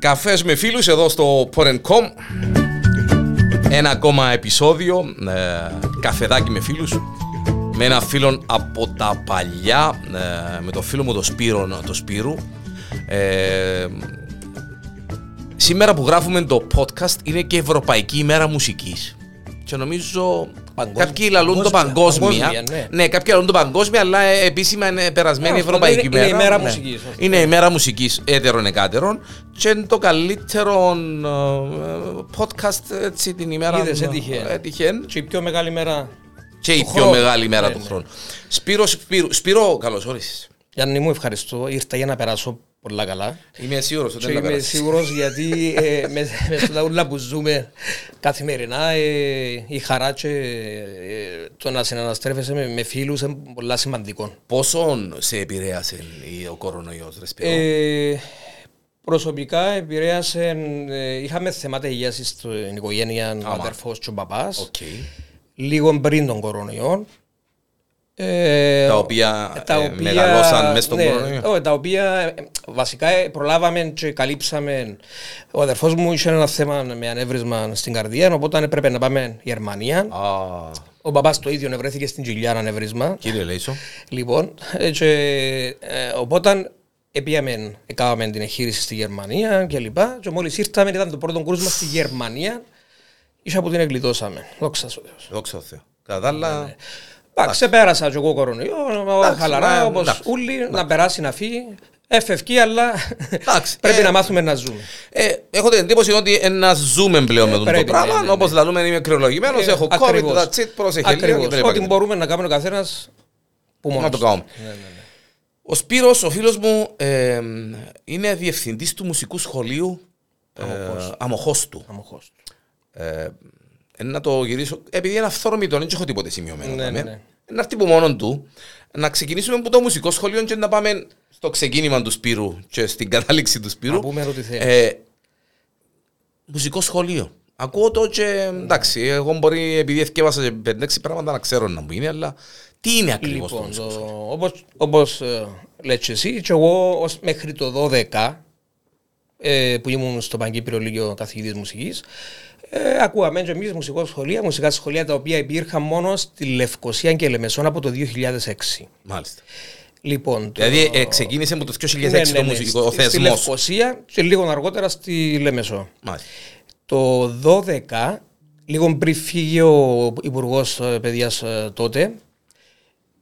Καφές με φίλους εδώ στο Porencom. Ένα ακόμα επεισόδιο ε, Καφεδάκι με φίλους. Με ένα φίλο από τα παλιά ε, Με το φίλο μου το Σπύρο το Σπύρου. Ε, Σήμερα που γράφουμε το podcast Είναι και Ευρωπαϊκή ημέρα μουσικής. Και νομίζω Κάποιοι λαλούν το παγκόσμια. ναι. ναι, κάποιοι λαλούν το παγκόσμια, αλλά ε, επίσημα είναι περασμένη Ναι, ευρωπαϊκή είναι- είναι μέρα. η μέρα Ναι. μουσικής. Είναι η μέρα μουσικής έτερων εκάτερων και είναι το καλύτερο ε, podcast έτσι την ημέρα. Είδες, έτυχε. έτυχε. Και η πιο μεγάλη μέρα Και η του πιο χρόνου. μεγάλη μέρα Ναι, του ναι. χρόνου. Σπύρος, Σπύρο, Σπύρο καλώς όρισες. Γιάννη μου ευχαριστώ. Ήρθα για να περάσω πολλά καλά. Είμαι σίγουρος ότι Και δεν θα είμαι περάσει. σίγουρος γιατί ε, με, με στα ούλα που ζούμε καθημερινά ε, η χαρά και ε, το να συναναστρέφεσαι με, με φίλους είναι πολλά σημαντικό. Πόσο σε επηρέασε η- ο κορονοϊός, Ρε Σπύρο; Ε, προσωπικά επηρέασε, ε, είχαμε θέματα υγείας στην οικογένεια, ο αδερφός και ο παπάς, Οκ. λίγο πριν τον κορονοϊό. Ε, Τα οποία, ε, τα ε, οποία- μεγαλώσαν μέσα στον ναι, κορονοϊό. όχι, τα οποία ε, βασικά ε, προλάβαμε και καλύψαμε. Ο αδερφός μου είχε ένα θέμα με ανέβρισμα στην καρδία, οπότε έπρεπε να πάμε Γερμανία. Α, Ο παπάς το ίδιο βρέθηκε στην Τζιλιάνα ανέβρισμα. κύριε Λέισο. Λοιπόν, ε, και, ε, οπότε επίαμε, έκαναμε την εγχείρηση στη Γερμανία και λοιπά και μόλις ήρθαμε ήταν το πρώτο κρούσμα στη Γερμανία ίσα που την εγκλητώσαμε. Δόξα σου Θεός. Δόξα τω Θεώ. Κατά τα άλλα, Εντάξει, ξεπέρασα και εγώ κορονοϊό, Εντάξει, χαλαρά, μα, όπως εντάξει, όλοι, να περάσει, να φύγει. Εφευκή, αλλά Εντάξει, πρέπει ε, να μάθουμε να ζούμε. Ε, έχω την εντύπωση ότι ε, να ζούμε πλέον με τον το πρέπει, πράγμα. ναι, ναι, ναι. Όπω λέμε, είμαι κρυολογημένο, Ε, έχω COVID, ακριβώς. that's it, πρόσεχε λίγο. Ακριβώς. και δεν υπάρχει Ό,τι μπορούμε να κάνουμε ο καθένας που Να μόνος το του. κάνουμε. Ναι, ναι, ναι. Ο Σπύρος, ο φίλος μου, ε, είναι διευθυντής του μουσικού σχολείου ε, Αμοχώστου. Αμοχώς του. Ε, ε, να το γυρίσω, επειδή είναι αυθόρμητο, δεν έχω τίποτε σημειωμένο. Ναι, δάμε. ναι, ναι. Ε, Να έρθει από μόνον του, να ξεκινήσουμε από το μουσικό σχολείο και να πάμε στο ξεκίνημα του Σπύρου και στην κατάληξη του Σπύρου. Να πούμε ό,τι θέλεις. Ε, μουσικό σχολείο. Ακούω το και εντάξει, εγώ μπορεί επειδή εθιέβασα και πέντε-έξι πράγματα να ξέρω να μου είναι, αλλά τι είναι ακριβώς το Λοιπόν, μουσικό σχολείο; το, όπως, όπως ε, λες και εσύ, και εγώ ως μέχρι το 12 ε, που ήμουν στο Παγκύπριο Λίγιο καθηγητής μουσικής, ε, ακούαμε και εμείς μουσικό σχολεία, μουσικά σχολεία τα οποία υπήρχαν μόνο στη Λευκοσία και Λεμεσόν από το 2006. Μάλιστα. Λοιπόν, το- Δηλαδή ε, ξεκίνησε με το 2006 ναι, ναι, το ναι, μουσικό, ο στη- Στη θεσμός. Λευκοσία και λίγο αργότερα στη Λεμεσό. Μάλιστα. Το 12, λίγο πριν φύγει ο Υπουργός Παιδεία τότε,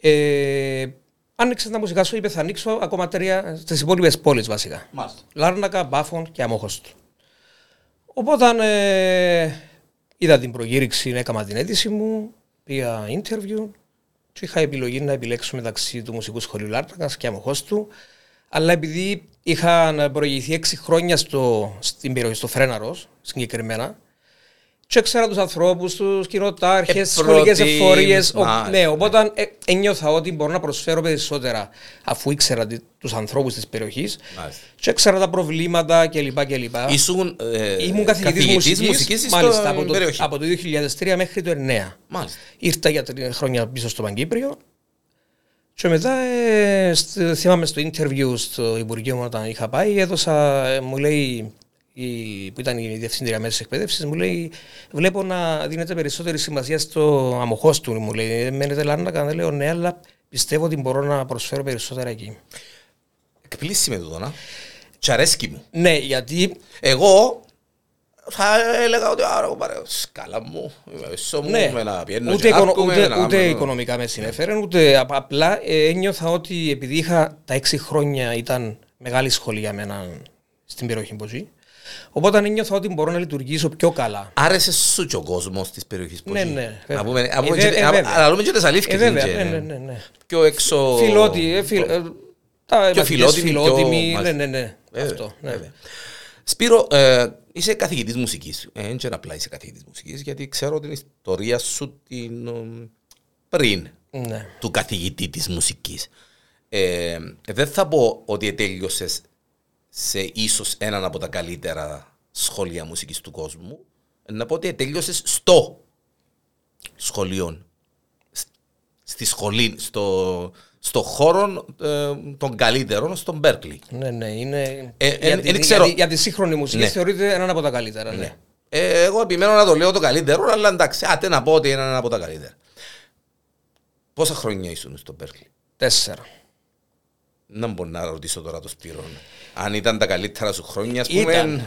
ε, άνοιξες τα μουσικά σου, είπε θα ανοίξω ακόμα τρία στις υπόλοιπες πόλεις βασικά. Μάλιστα. Λάρνακα, Μπάφων και Αμόχωστο. Οπότε ε, είδα την προκήρυξη, έκανα την αίτηση μου, πήγα interview και είχα επιλογή να επιλέξω μεταξύ του Μουσικού Σχολείου Λάρνακας και Αμοχώστου. Αλλά επειδή είχα προηγηθεί έξι χρόνια στο, στην περιοχή, στο Φρέναρος συγκεκριμένα, και ήξερα τους ανθρώπους, τους κοινοτάρχες, Ε, τις σχολικές πρώτη- εφορίες. ο- Μάλιστα. Ναι, οπότε ε, ένιωθα ότι μπορώ να προσφέρω περισσότερα αφού ήξερα τι- τους ανθρώπους της περιοχής Μάλιστα. και ήξερα τα προβλήματα κλπ. κλπ. Ήσουν ε, Ήμουν καθηγητής μουσικής, μουσικής στην μάλιστα, από το, περιοχή. από το 2003 μέχρι το 2009. Μάλιστα. Ήρθα για τρία χρόνια πίσω στο Παγκύπριο και μετά ε, στο- θυμάμαι στο interview στο Υπουργείο μου όταν είχα πάει έδωσα, ε, μου λέει η, που ήταν η διευθύντρια μέσα εκπαίδευσης, μου λέει: Βλέπω να δίνετε περισσότερη σημασία στο αμοχώστου. Μου λέει: «Ε, Μένετε Λάρνακα, δεν λέω ναι, αλλά πιστεύω ότι μπορώ να προσφέρω περισσότερα εκεί. Εκπλήσει με τούτο, να. Τ' αρέσκει μου. Ναι, γιατί Εγώ θα έλεγα ότι άρα πάρε σκάλα μου, μέσω μου, Ναι. με να πιένω Ούτε, και οικονο- άρκουμε, ούτε, να ούτε κάνω- οικονομικά με συνέφερε, ούτε απ- απλά ε, ένιωθα ότι επειδή είχα τα έξι χρόνια ήταν μεγάλη σχολή για μένα στην περιοχή που ζει, οπότε ένιωθα ότι μπορώ να λειτουργήσω πιο καλά. Άρεσε σου και ο κόσμος της περιοχής που Ναι, ζει. ναι, Να βέβαια. πούμε, Ε, να πούμε βε- και- ε, να- βέβαια. να λέμε και τις αλήθειες. Ε, βέβαια, είναι ναι, και ναι, ναι, ναι. Πιο έξω... Φιλότι, ε, φιλ, ε, τα μαθητές φιλότιμοι, πιο- φιλότιμοι, ναι, μάλιστα. ναι, ναι, Βέβαια, αυτό, ναι. βέβαια. Σπύρο, ε, είσαι καθηγητής μουσικής. Ε, Δεν απλά είσαι καθηγητής μουσικής, γιατί ξέρω την ιστορία σου την, ε, πριν Ναι. του καθηγητή της μουσικής. Ε, δεν θα πω ότι τέλειωσες σε ίσως έναν από τα καλύτερα σχολεία μουσικής του κόσμου. Να πω ότι τέλειωσες στο σχολείο. Σ- Στη σχολή, στο, στον χώρο ε, των καλύτερων στον Μπέρκλι. Ναι, ναι, είναι. Ε, για, εν- την- εν ξέρω. για, τη- για τη σύγχρονη μουσική Ναι. θεωρείται έναν από τα καλύτερα. Ναι. Ε, εγώ επιμένω να το λέω το καλύτερο, αλλά εντάξει, άτε να πω ότι είναι ένα από τα καλύτερα. Πόσα χρόνια ήσουν στον Μπέρκλι; Τέσσερα. Να μπορώ να ρωτήσω τώρα το Σπύρο. Αν ήταν τα καλύτερα σου χρόνια, ας πούμε. Ήταν,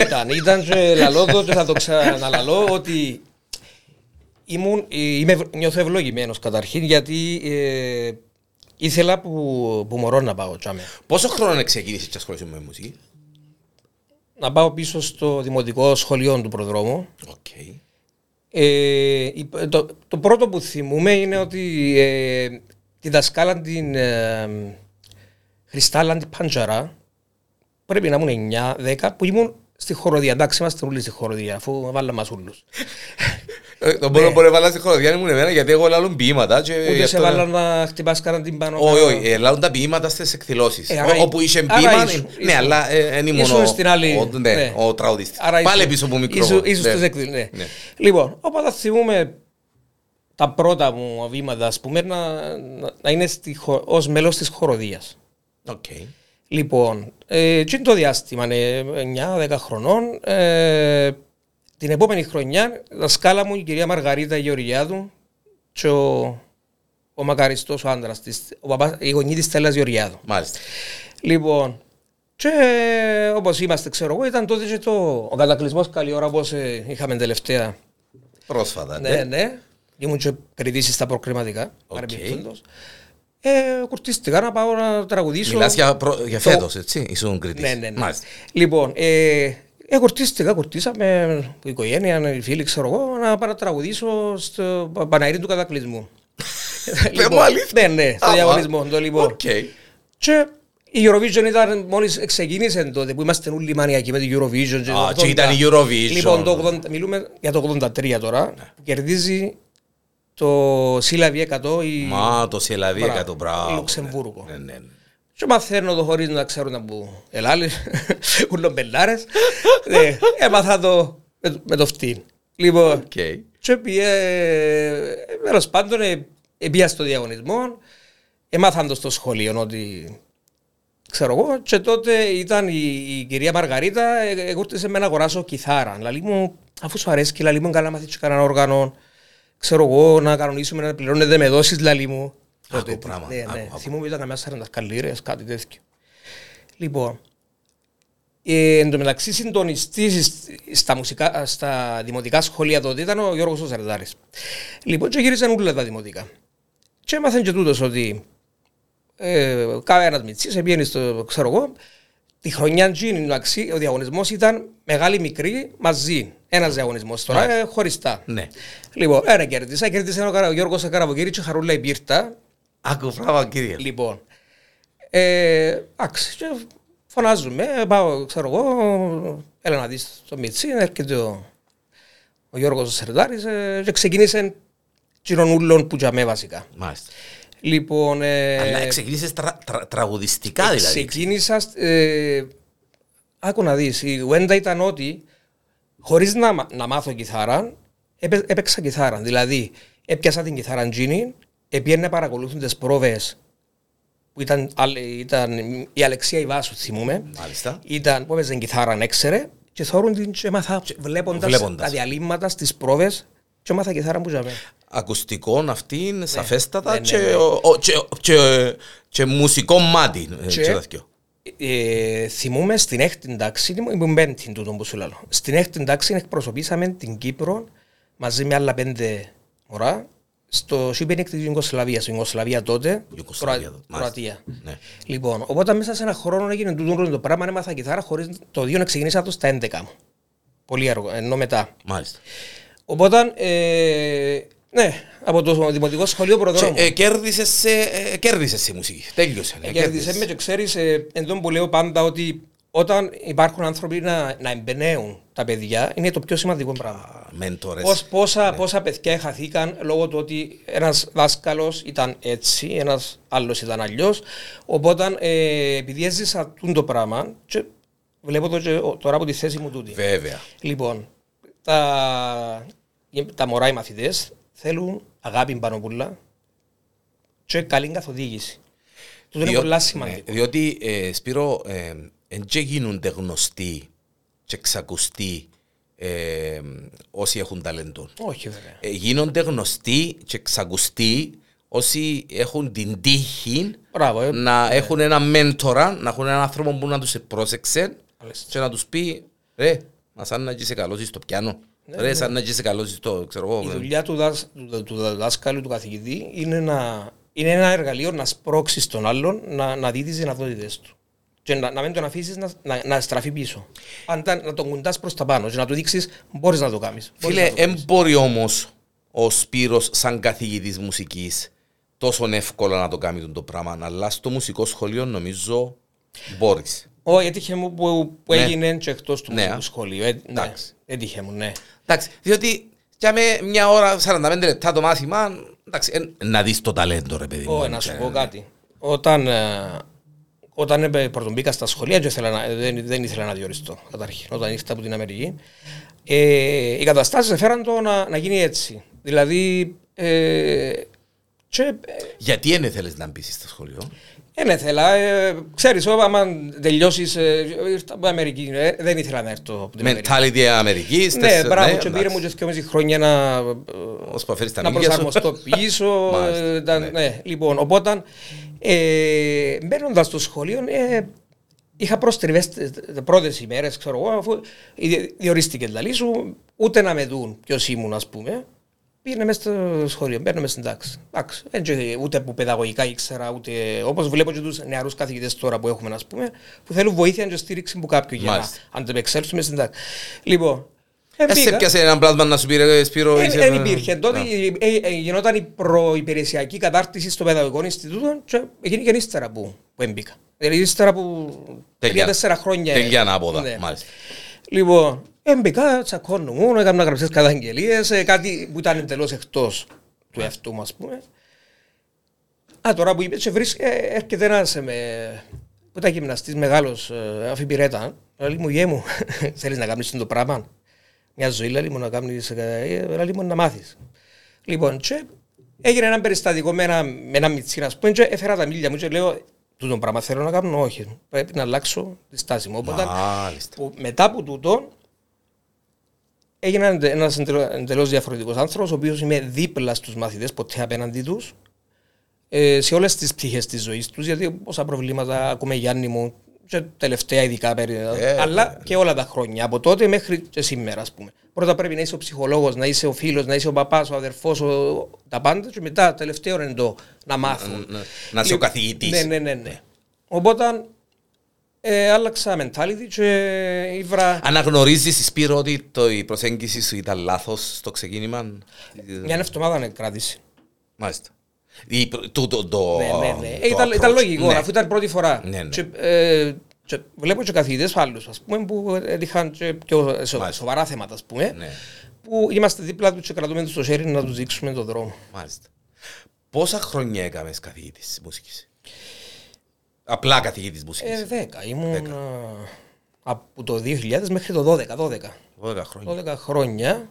ήταν, ήταν και λαλώ το και θα το ξαναλαλώ ότι ήμουν, είμαι, ευ- νιώθω ευλογημένος καταρχήν γιατί ε, ήθελα που, που μωρώ να πάω τσάμε. Πόσο χρόνο ξεκίνησες και ασχολείσαι με μουσική; Να πάω πίσω στο δημοτικό σχολείο του προδρόμου. Οκ. Ε, η- το, το πρώτο που θυμούμαι είναι ότι ε, τη δασκάλα την ε, Χριστάλλα την Παντζαρά πρέπει να ήμουν 9-10 που ήμουν στη χοροδία. Εντάξει, είμαστε όλοι στη χοροδία αφού βάλαμε μας όλους. Ε, Το μόνο που έβαλα στη χοροδιά ήμουν εμένα γιατί εγώ λάλλον ποίηματα. και γι' Ούτε σε αυτό- βάλαν να χτυπάς κανέναν την πάνω. Όχι, όχι, ε, λάλλον τα ποίηματα στις εκδηλώσεις. Ε, άρα Ό- Όπου είσαι άρα ποίημα, ήσουν- ναι, ήσουν- αλλά δεν ήμουν ήσουν ο- στην άλλη- ο- ναι, ναι. ο τραγουδιστής. Άρα Πάλι ήσουν- πίσω από ήσουν- μικρόφωνο. ήσουν ναι. στις εκδηλώσεις, ναι. Ναι. Λοιπόν, οπότε θυμούμαι τα πρώτα μου βήματα, ας πούμε, να, να, να είναι στη, χο- ως μέλος της χορωδίας. Οκ. Λοιπόν, ε, τι είναι το διάστημα, ναι, 9-10 χρονών. Ε, την επόμενη χρονιά, δασκάλα μου η κυρία Μαργαρίτα Γεωργιάδου και ο, ο μακαριστός ο άντρας της, ο παπάς, οι γονείς της Στέλλας Γεωργιάδου. Μάλιστα. Λοιπόν, και όπως είμαστε, ξέρω εγώ, ήταν τότε και το, ο κατακλυσμός καλή ώρα όπως ε, είχαμε τελευταία. Πρόσφατα. Ναι, ναι. ναι. Ήμουν και κριτής εις στα προκριματικά, Οκ. Παρεμπιπτόντως. Ε, κουρτίστηκα να πάω να τραγουδήσω. Μιλάς για, προ- για Το- φέτος, έτσι, ήσουν κριτής. Ναι, ναι, ναι. Μάλιστα. Λοιπόν, ε, ε, κουρτίστηκα, κουρτίσαμε η οικογένεια, οι φίλοι, ξέρω εγώ, να πάω να τραγουδήσω στο Πα- Παναΰρι του Κατακλυσμού. Πες μου αλήθεια. Ναι, ναι, στο Άμα. διαγωνισμό. Το λοιπόν. Οκ. Και η Eurovision ήταν μόλις ξεκίνησε τότε που είμαστε όλοι μανιακοί με την Eurovision. Α, το και 80. ήταν η Eurovision. Λοιπόν, το 80, μιλούμε για το 83 τώρα, που κερδίζει το Σύλλαβη 100 η... Μα το Σελαβί Μπράβο. εκατό μπράβο. Λουξεμβούργο. Ναι, ναι, ναι. Και μαθαίνω το χωρίς να ξέρουν να που ελάλες, ούλον μπελάρες. Ναι, Έμαθα το με το- με το φτύν. Λοιπόν, Οκ. και πήγε, τέλος πάντων, ε, ε, πήγα στο διαγωνισμό, έμαθαν το στο σχολείο ότι ξέρω εγώ και τότε ήταν η, η κυρία Μαργαρίτα ε, εκούρτισε με να αγοράσω κιθάρα. Λαλεί μου, αφού σου αρέσει, λαλεί μου, καλά μάθεις και κανένα όργανο, ξέρω εγώ, να κανονίσουμε να πληρώνετε με δόσεις, λαλεί μου. Άκου Τότε, πράγμα, Ναι, άκου, ναι. άκου. Θυμούμαι ήταν καμιά 40καλλίρες, κάτι τέτοιο. Λοιπόν, ε, εν τω μεταξύ συντονιστής στα, μουσικά, στα δημοτικά σχολεία τότε ήταν ο Γιώργος ο Σαρδάρης. Λοιπόν, και γύρισαν όλα τα δημοτικά. Και έμαθαν και τούτος ότι ε, κάθε ένας μητσής επήγαινε στο, ξέρω εγώ, τη χρονιά εκείνη, εντάξει, ο διαγωνισμός ήταν μεγάλη μικρή μαζί. Ένας διαγωνισμός τώρα, Μάλιστα. ε, χωριστά. Ναι. Λοιπόν, ένα κέρδισα, κέρδισε ο, Καρα- ο Γιώργος Καραβοκύρη και χαρούλα η Πύρτα. Άκου πράγμα κύριε. Λοιπόν, ε, εντάξει, και φωνάζουμε, ε, πάω, ξέρω εγώ, έλα να δεις το Μιτσί, έρχεται ο, ο Γιώργος ο Σερδάρης ε, και ξεκίνησε τσιρονούλων που τζαμέ βασικά. Μάλιστα. Λοιπόν, ε, Αλλά ξεκίνησες τρα- τρα- τραγουδιστικά δηλαδή. ξεκίνησα, ε, άκου να δεις, η Γουέντα ήταν ότι χωρίς να, μα- να μάθω κιθάρα, έπαι- έπαιξα κιθάρα. Δηλαδή, έπιασα την κιθάρα τζίνι, έπιανε να παρακολουθούν τις πρόβες που ήταν, άλλη- ήταν η Αλεξία Ιβάσου, θυμούμε. Μάλιστα. Ήταν που έπαιζε κιθάρα, έξερε και θόρουν την και έμαθα βλέποντας, βλέποντας. τα διαλύματα στις πρόβες και έμαθα κιθάρα που τζαμέ. Ακουστικών αυτήν, σαφέστατα Ναι, ναι, και, ναι. ο- ο- και, και, και μουσικό μάτι. ε, Και- και τα δυο. Ε, θυμούμε στην έκτη τάξη, ήμουν πέμπτη τούτο που σου λέω. Στην έκτη τάξη εκπροσωπήσαμε την Κύπρο μαζί με άλλα πέντε μωρά στο Σίμπενικ της Ιουγκοσλαβίας, η Ιουγκοσλαβία τότε, Ιουγκοσλαβία Κροα- τότε, μάλιστα. Κροατία. Ναι. Λοιπόν, οπότε μέσα σε ένα χρόνο έγινε τούτο το πράγμα, έμαθα κιθάρα χωρίς το δύο να ξεκινήσα το στα 11 μου. Πολύ αργό, ενώ μετά. Μάλιστα. Οπότε, ε, ναι, από το Δημοτικό Σχολείο Προδρόμου. Και, ε, κέρδισες, σε, ε, κέρδισες σε μουσική. Τέλειωσε. ε, Κέρδισες με και ξέρεις, ε, εν τω που λέω πάντα ότι όταν υπάρχουν άνθρωποι να, να εμπνέουν τα παιδιά, είναι το πιο σημαντικό πράγμα. Α, Μέντορες. Πώς, πόσα, πόσα παιδιά χαθήκαν λόγω του ότι ένας δάσκαλος ήταν έτσι, ένας άλλος ήταν αλλιώς. Οπότε ε, επειδή έζησα τούτο το πράγμα, και βλέπω το και τώρα από τη θέση μου τούτη. Βέβαια. Λοιπόν, τα, τα μωρά οι μαθητές θέλουν αγάπη πάνω πουλά και καλή καθοδήγηση. Τούτο είναι Διό- πολύ ναι, σημαντικό. διότι, ε, Σπύρο, ε, εν και γίνονται γνωστοί και ξακουστοί ε, όσοι έχουν ταλέντο. Όχι βέβαια. Ε, γίνονται γνωστοί και ξακουστοί όσοι έχουν την τύχη Μπράβο, ε. να έχουν ένα μέντορα, να έχουν έναν άνθρωπο που να τους πρόσεξε Μάλιστα. και να τους πει ρε, μα σαν να είσαι καλός στο πιάνο, ρε, σαν να είσαι καλός στο, ξέρω εγώ, Ναι, Η ε, δουλειά του, δάσ, του, του δάσκαλου, του καθηγητή, είναι, να, είναι ένα εργαλείο να σπρώξεις τον άλλον να, να δει τις δυνατότητες του. Και να, να μην τον αφήσεις να, να, να στραφεί πίσω. Αν τα- να τον κουντάς προς τα πάνω και να του δείξεις μπορείς να το κάνεις. Φίλε, δεν μπορεί όμως ο Σπύρος σαν καθηγητής μουσικής τόσο εύκολα να το κάνει το πράγμα, αλλά στο μουσικό σχολείο νομίζω μπορείς. Όχι, έτυχε μου που, που Ναι. έγινε και εκτός του Ναι, μουσικού α. σχολείου. Ε, ναι, Εντάξει. έτυχε μου, ναι. Εντάξει, διότι για με μια ώρα, 45 λεπτά το μάθημα, εντάξει, εν- να δεις το ταλέντο ρε παιδί μου. Ω, να σου Ε, πω κάτι. Όταν, ε, όταν ε, πρωτομπήκα στα σχολεία και ήθελα να, δεν, δεν ήθελα να διοριστώ καταρχήν. Όταν ήρθα από την Αμερική, ε, οι καταστάσεις έφεραν το να, να γίνει έτσι. Δηλαδή, ε, και, ε, Γιατί δεν θέλεις να μπεις στο σχολείο. Δεν ήθελα. Ε, ξέρεις, ό, άμα τελειώσεις, ε, ήρθα από την Αμερική, ε, δεν ήθελα να έρθω από την Αμερική. Mentality Αμερικής. Ναι, τες- μπράβο, και εντάξει. πήρε μου και δυο μισή χρόνια να, ε, Ως που αφήνεις τα να μύγια σου. προσαρμοστώ πίσω. Μάλιστα, ε, τα- ναι. ναι. Λοιπόν, οπότε ε, μπαίνοντας στο σχολείο, ε, είχα προστριβέ τι πρώτες ημέρες, ξέρω εγώ, αφού δι- διορίστηκε δηλαδή σου, ούτε να με δουν ποιος ήμουν, ας πούμε. Πήγαινε μέσα στο σχολείο, μπαίνω μέσα στην τάξη. Εντάξει, δεν και- ούτε που παιδαγωγικά ήξερα, ούτε όπως βλέπω και τους νεαρούς καθηγητές τώρα που έχουμε, ας πούμε, που θέλουν βοήθεια και στήριξη από κάποιον για να Μάλιστα. αντεπεξέλθουμε στην τάξη. Λοιπόν, ε, Ε, σε μπήκα. πιάσε έναν πλάσμα να σου πει ρε Σπύρο. είσαι- Δεν υπήρχε. Τότε Α. ε, ε, γινόταν η προϋπηρεσιακή κατάρτιση στο Παιδαγωγικό Ινστιτούτο και εκείνη και ύστερα που, που έμπηκα. Δηλαδή ύστερα που Τέλεια. τρία-τέσσερα χρόνια. Τέλεια ανάποδα, Ναι. μάλιστα. Λοιπόν, έμπηκα, τσακώνω έκανα γραψές καταγγελίες, ε, κάτι που ήταν εντελώς εκτός του εαυτού μου, ας πούμε. Α, τώρα που είπες, και βρεις, ε, έρχεται ένας ε, με, που ήταν γυμναστής μεγάλος, ε, αφιπηρέτα. Λέει μου, γέ μου, θέλεις να κάνεις το πράγμα; Μια ζωή, λέει μου, να κάνεις, ε, λέει μου, να μάθεις. Λοιπόν, και έγινε ένα περιστατικό με ένα, με ένα μιτσί, ας πούμε, και έφερα τα μίλια μου και λέω, τούτο πράγμα θέλω να κάνω, όχι, πρέπει να αλλάξω τη στάση μου. Οπότε, Μάλιστα. που μετά από τούτο έγινα ένας εντελώ διαφορετικός άνθρωπος, ο οποίος είμαι δίπλα στους μαθητές, ποτέ απέναντί τους, ε, σε όλες τις πτυχέ της ζωής τους, γιατί πόσα προβλήματα ακούμε Γιάννη μου, και τελευταία ειδικά περίοδο, Ε, αλλά και όλα τα χρόνια, από τότε μέχρι και σήμερα, ας πούμε. Πρώτα πρέπει να είσαι ο ψυχολόγος, να είσαι ο φίλος, να είσαι ο παπάς, ο αδερφός, τα πάντα, και μετά τελευταίο είναι το να μάθουν. Να- να είσαι ο Λοιπόν, καθηγητής. Ναι, ναι, ναι. ναι. Οπότε ε, άλλαξα mentality και ήβρα Αναγνωρίζεις Σπύρο ότι το, η προσέγγιση σου ήταν λάθος στο ξεκίνημα; μια εβδομάδα να κράτηση. Μάλιστα. Η, προ- το, το, το, Ναι, ναι, ναι. Ε, το ήταν, ήταν approach. λογικό, Ναι. αφού ήταν πρώτη φορά. Ναι, ναι. Και, ε, και βλέπω και καθηγητές άλλους, ας πούμε, που έτυχαν και πιο σο- Μάλιστα. σοβαρά θέματα, ας πούμε, Ναι. που είμαστε δίπλα τους και κρατούμε τους στο χέρι να τους δείξουμε τον δρόμο. Μάλιστα. Πόσα χρόνια έκαμες καθηγήτης μουσικής; Απλά καθηγήτης μουσικής. Ε, δέκα. Ήμουν α, από το 2000 μέχρι το 12, 12. 12 χρόνια. 12 χρόνια.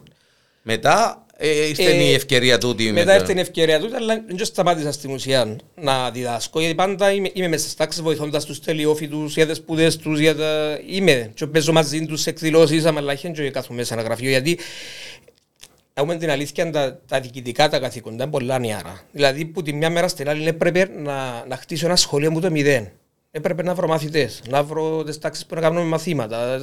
Μετά ε, ήρθε Ε, η ευκαιρία τούτη. με Μετά το- ήρθε η ευκαιρία του, αλλά δεν σταμάτησα στην ουσία να διδάσκω. Γιατί πάντα είμαι, είμαι μέσα στις τάξεις βοηθώντας τους τελειόφοιτους για τι σπουδές τους. Τα... Είμαι. Και παίζω μαζί τους σε εκδηλώσει, αλλά και κάθομαι μέσα σε ένα γραφείο. Γιατί έχουμε την αλήθεια, τα, τα διοικητικά τα καθήκοντα είναι πολλά νιάρα. Δηλαδή, που τη μια μέρα στην άλλη έπρεπε να, να χτίσω ένα σχολείο μου το μηδέν. Έπρεπε να βρω μαθητές, να βρω τις τάξεις που να κάνουμε μαθήματα,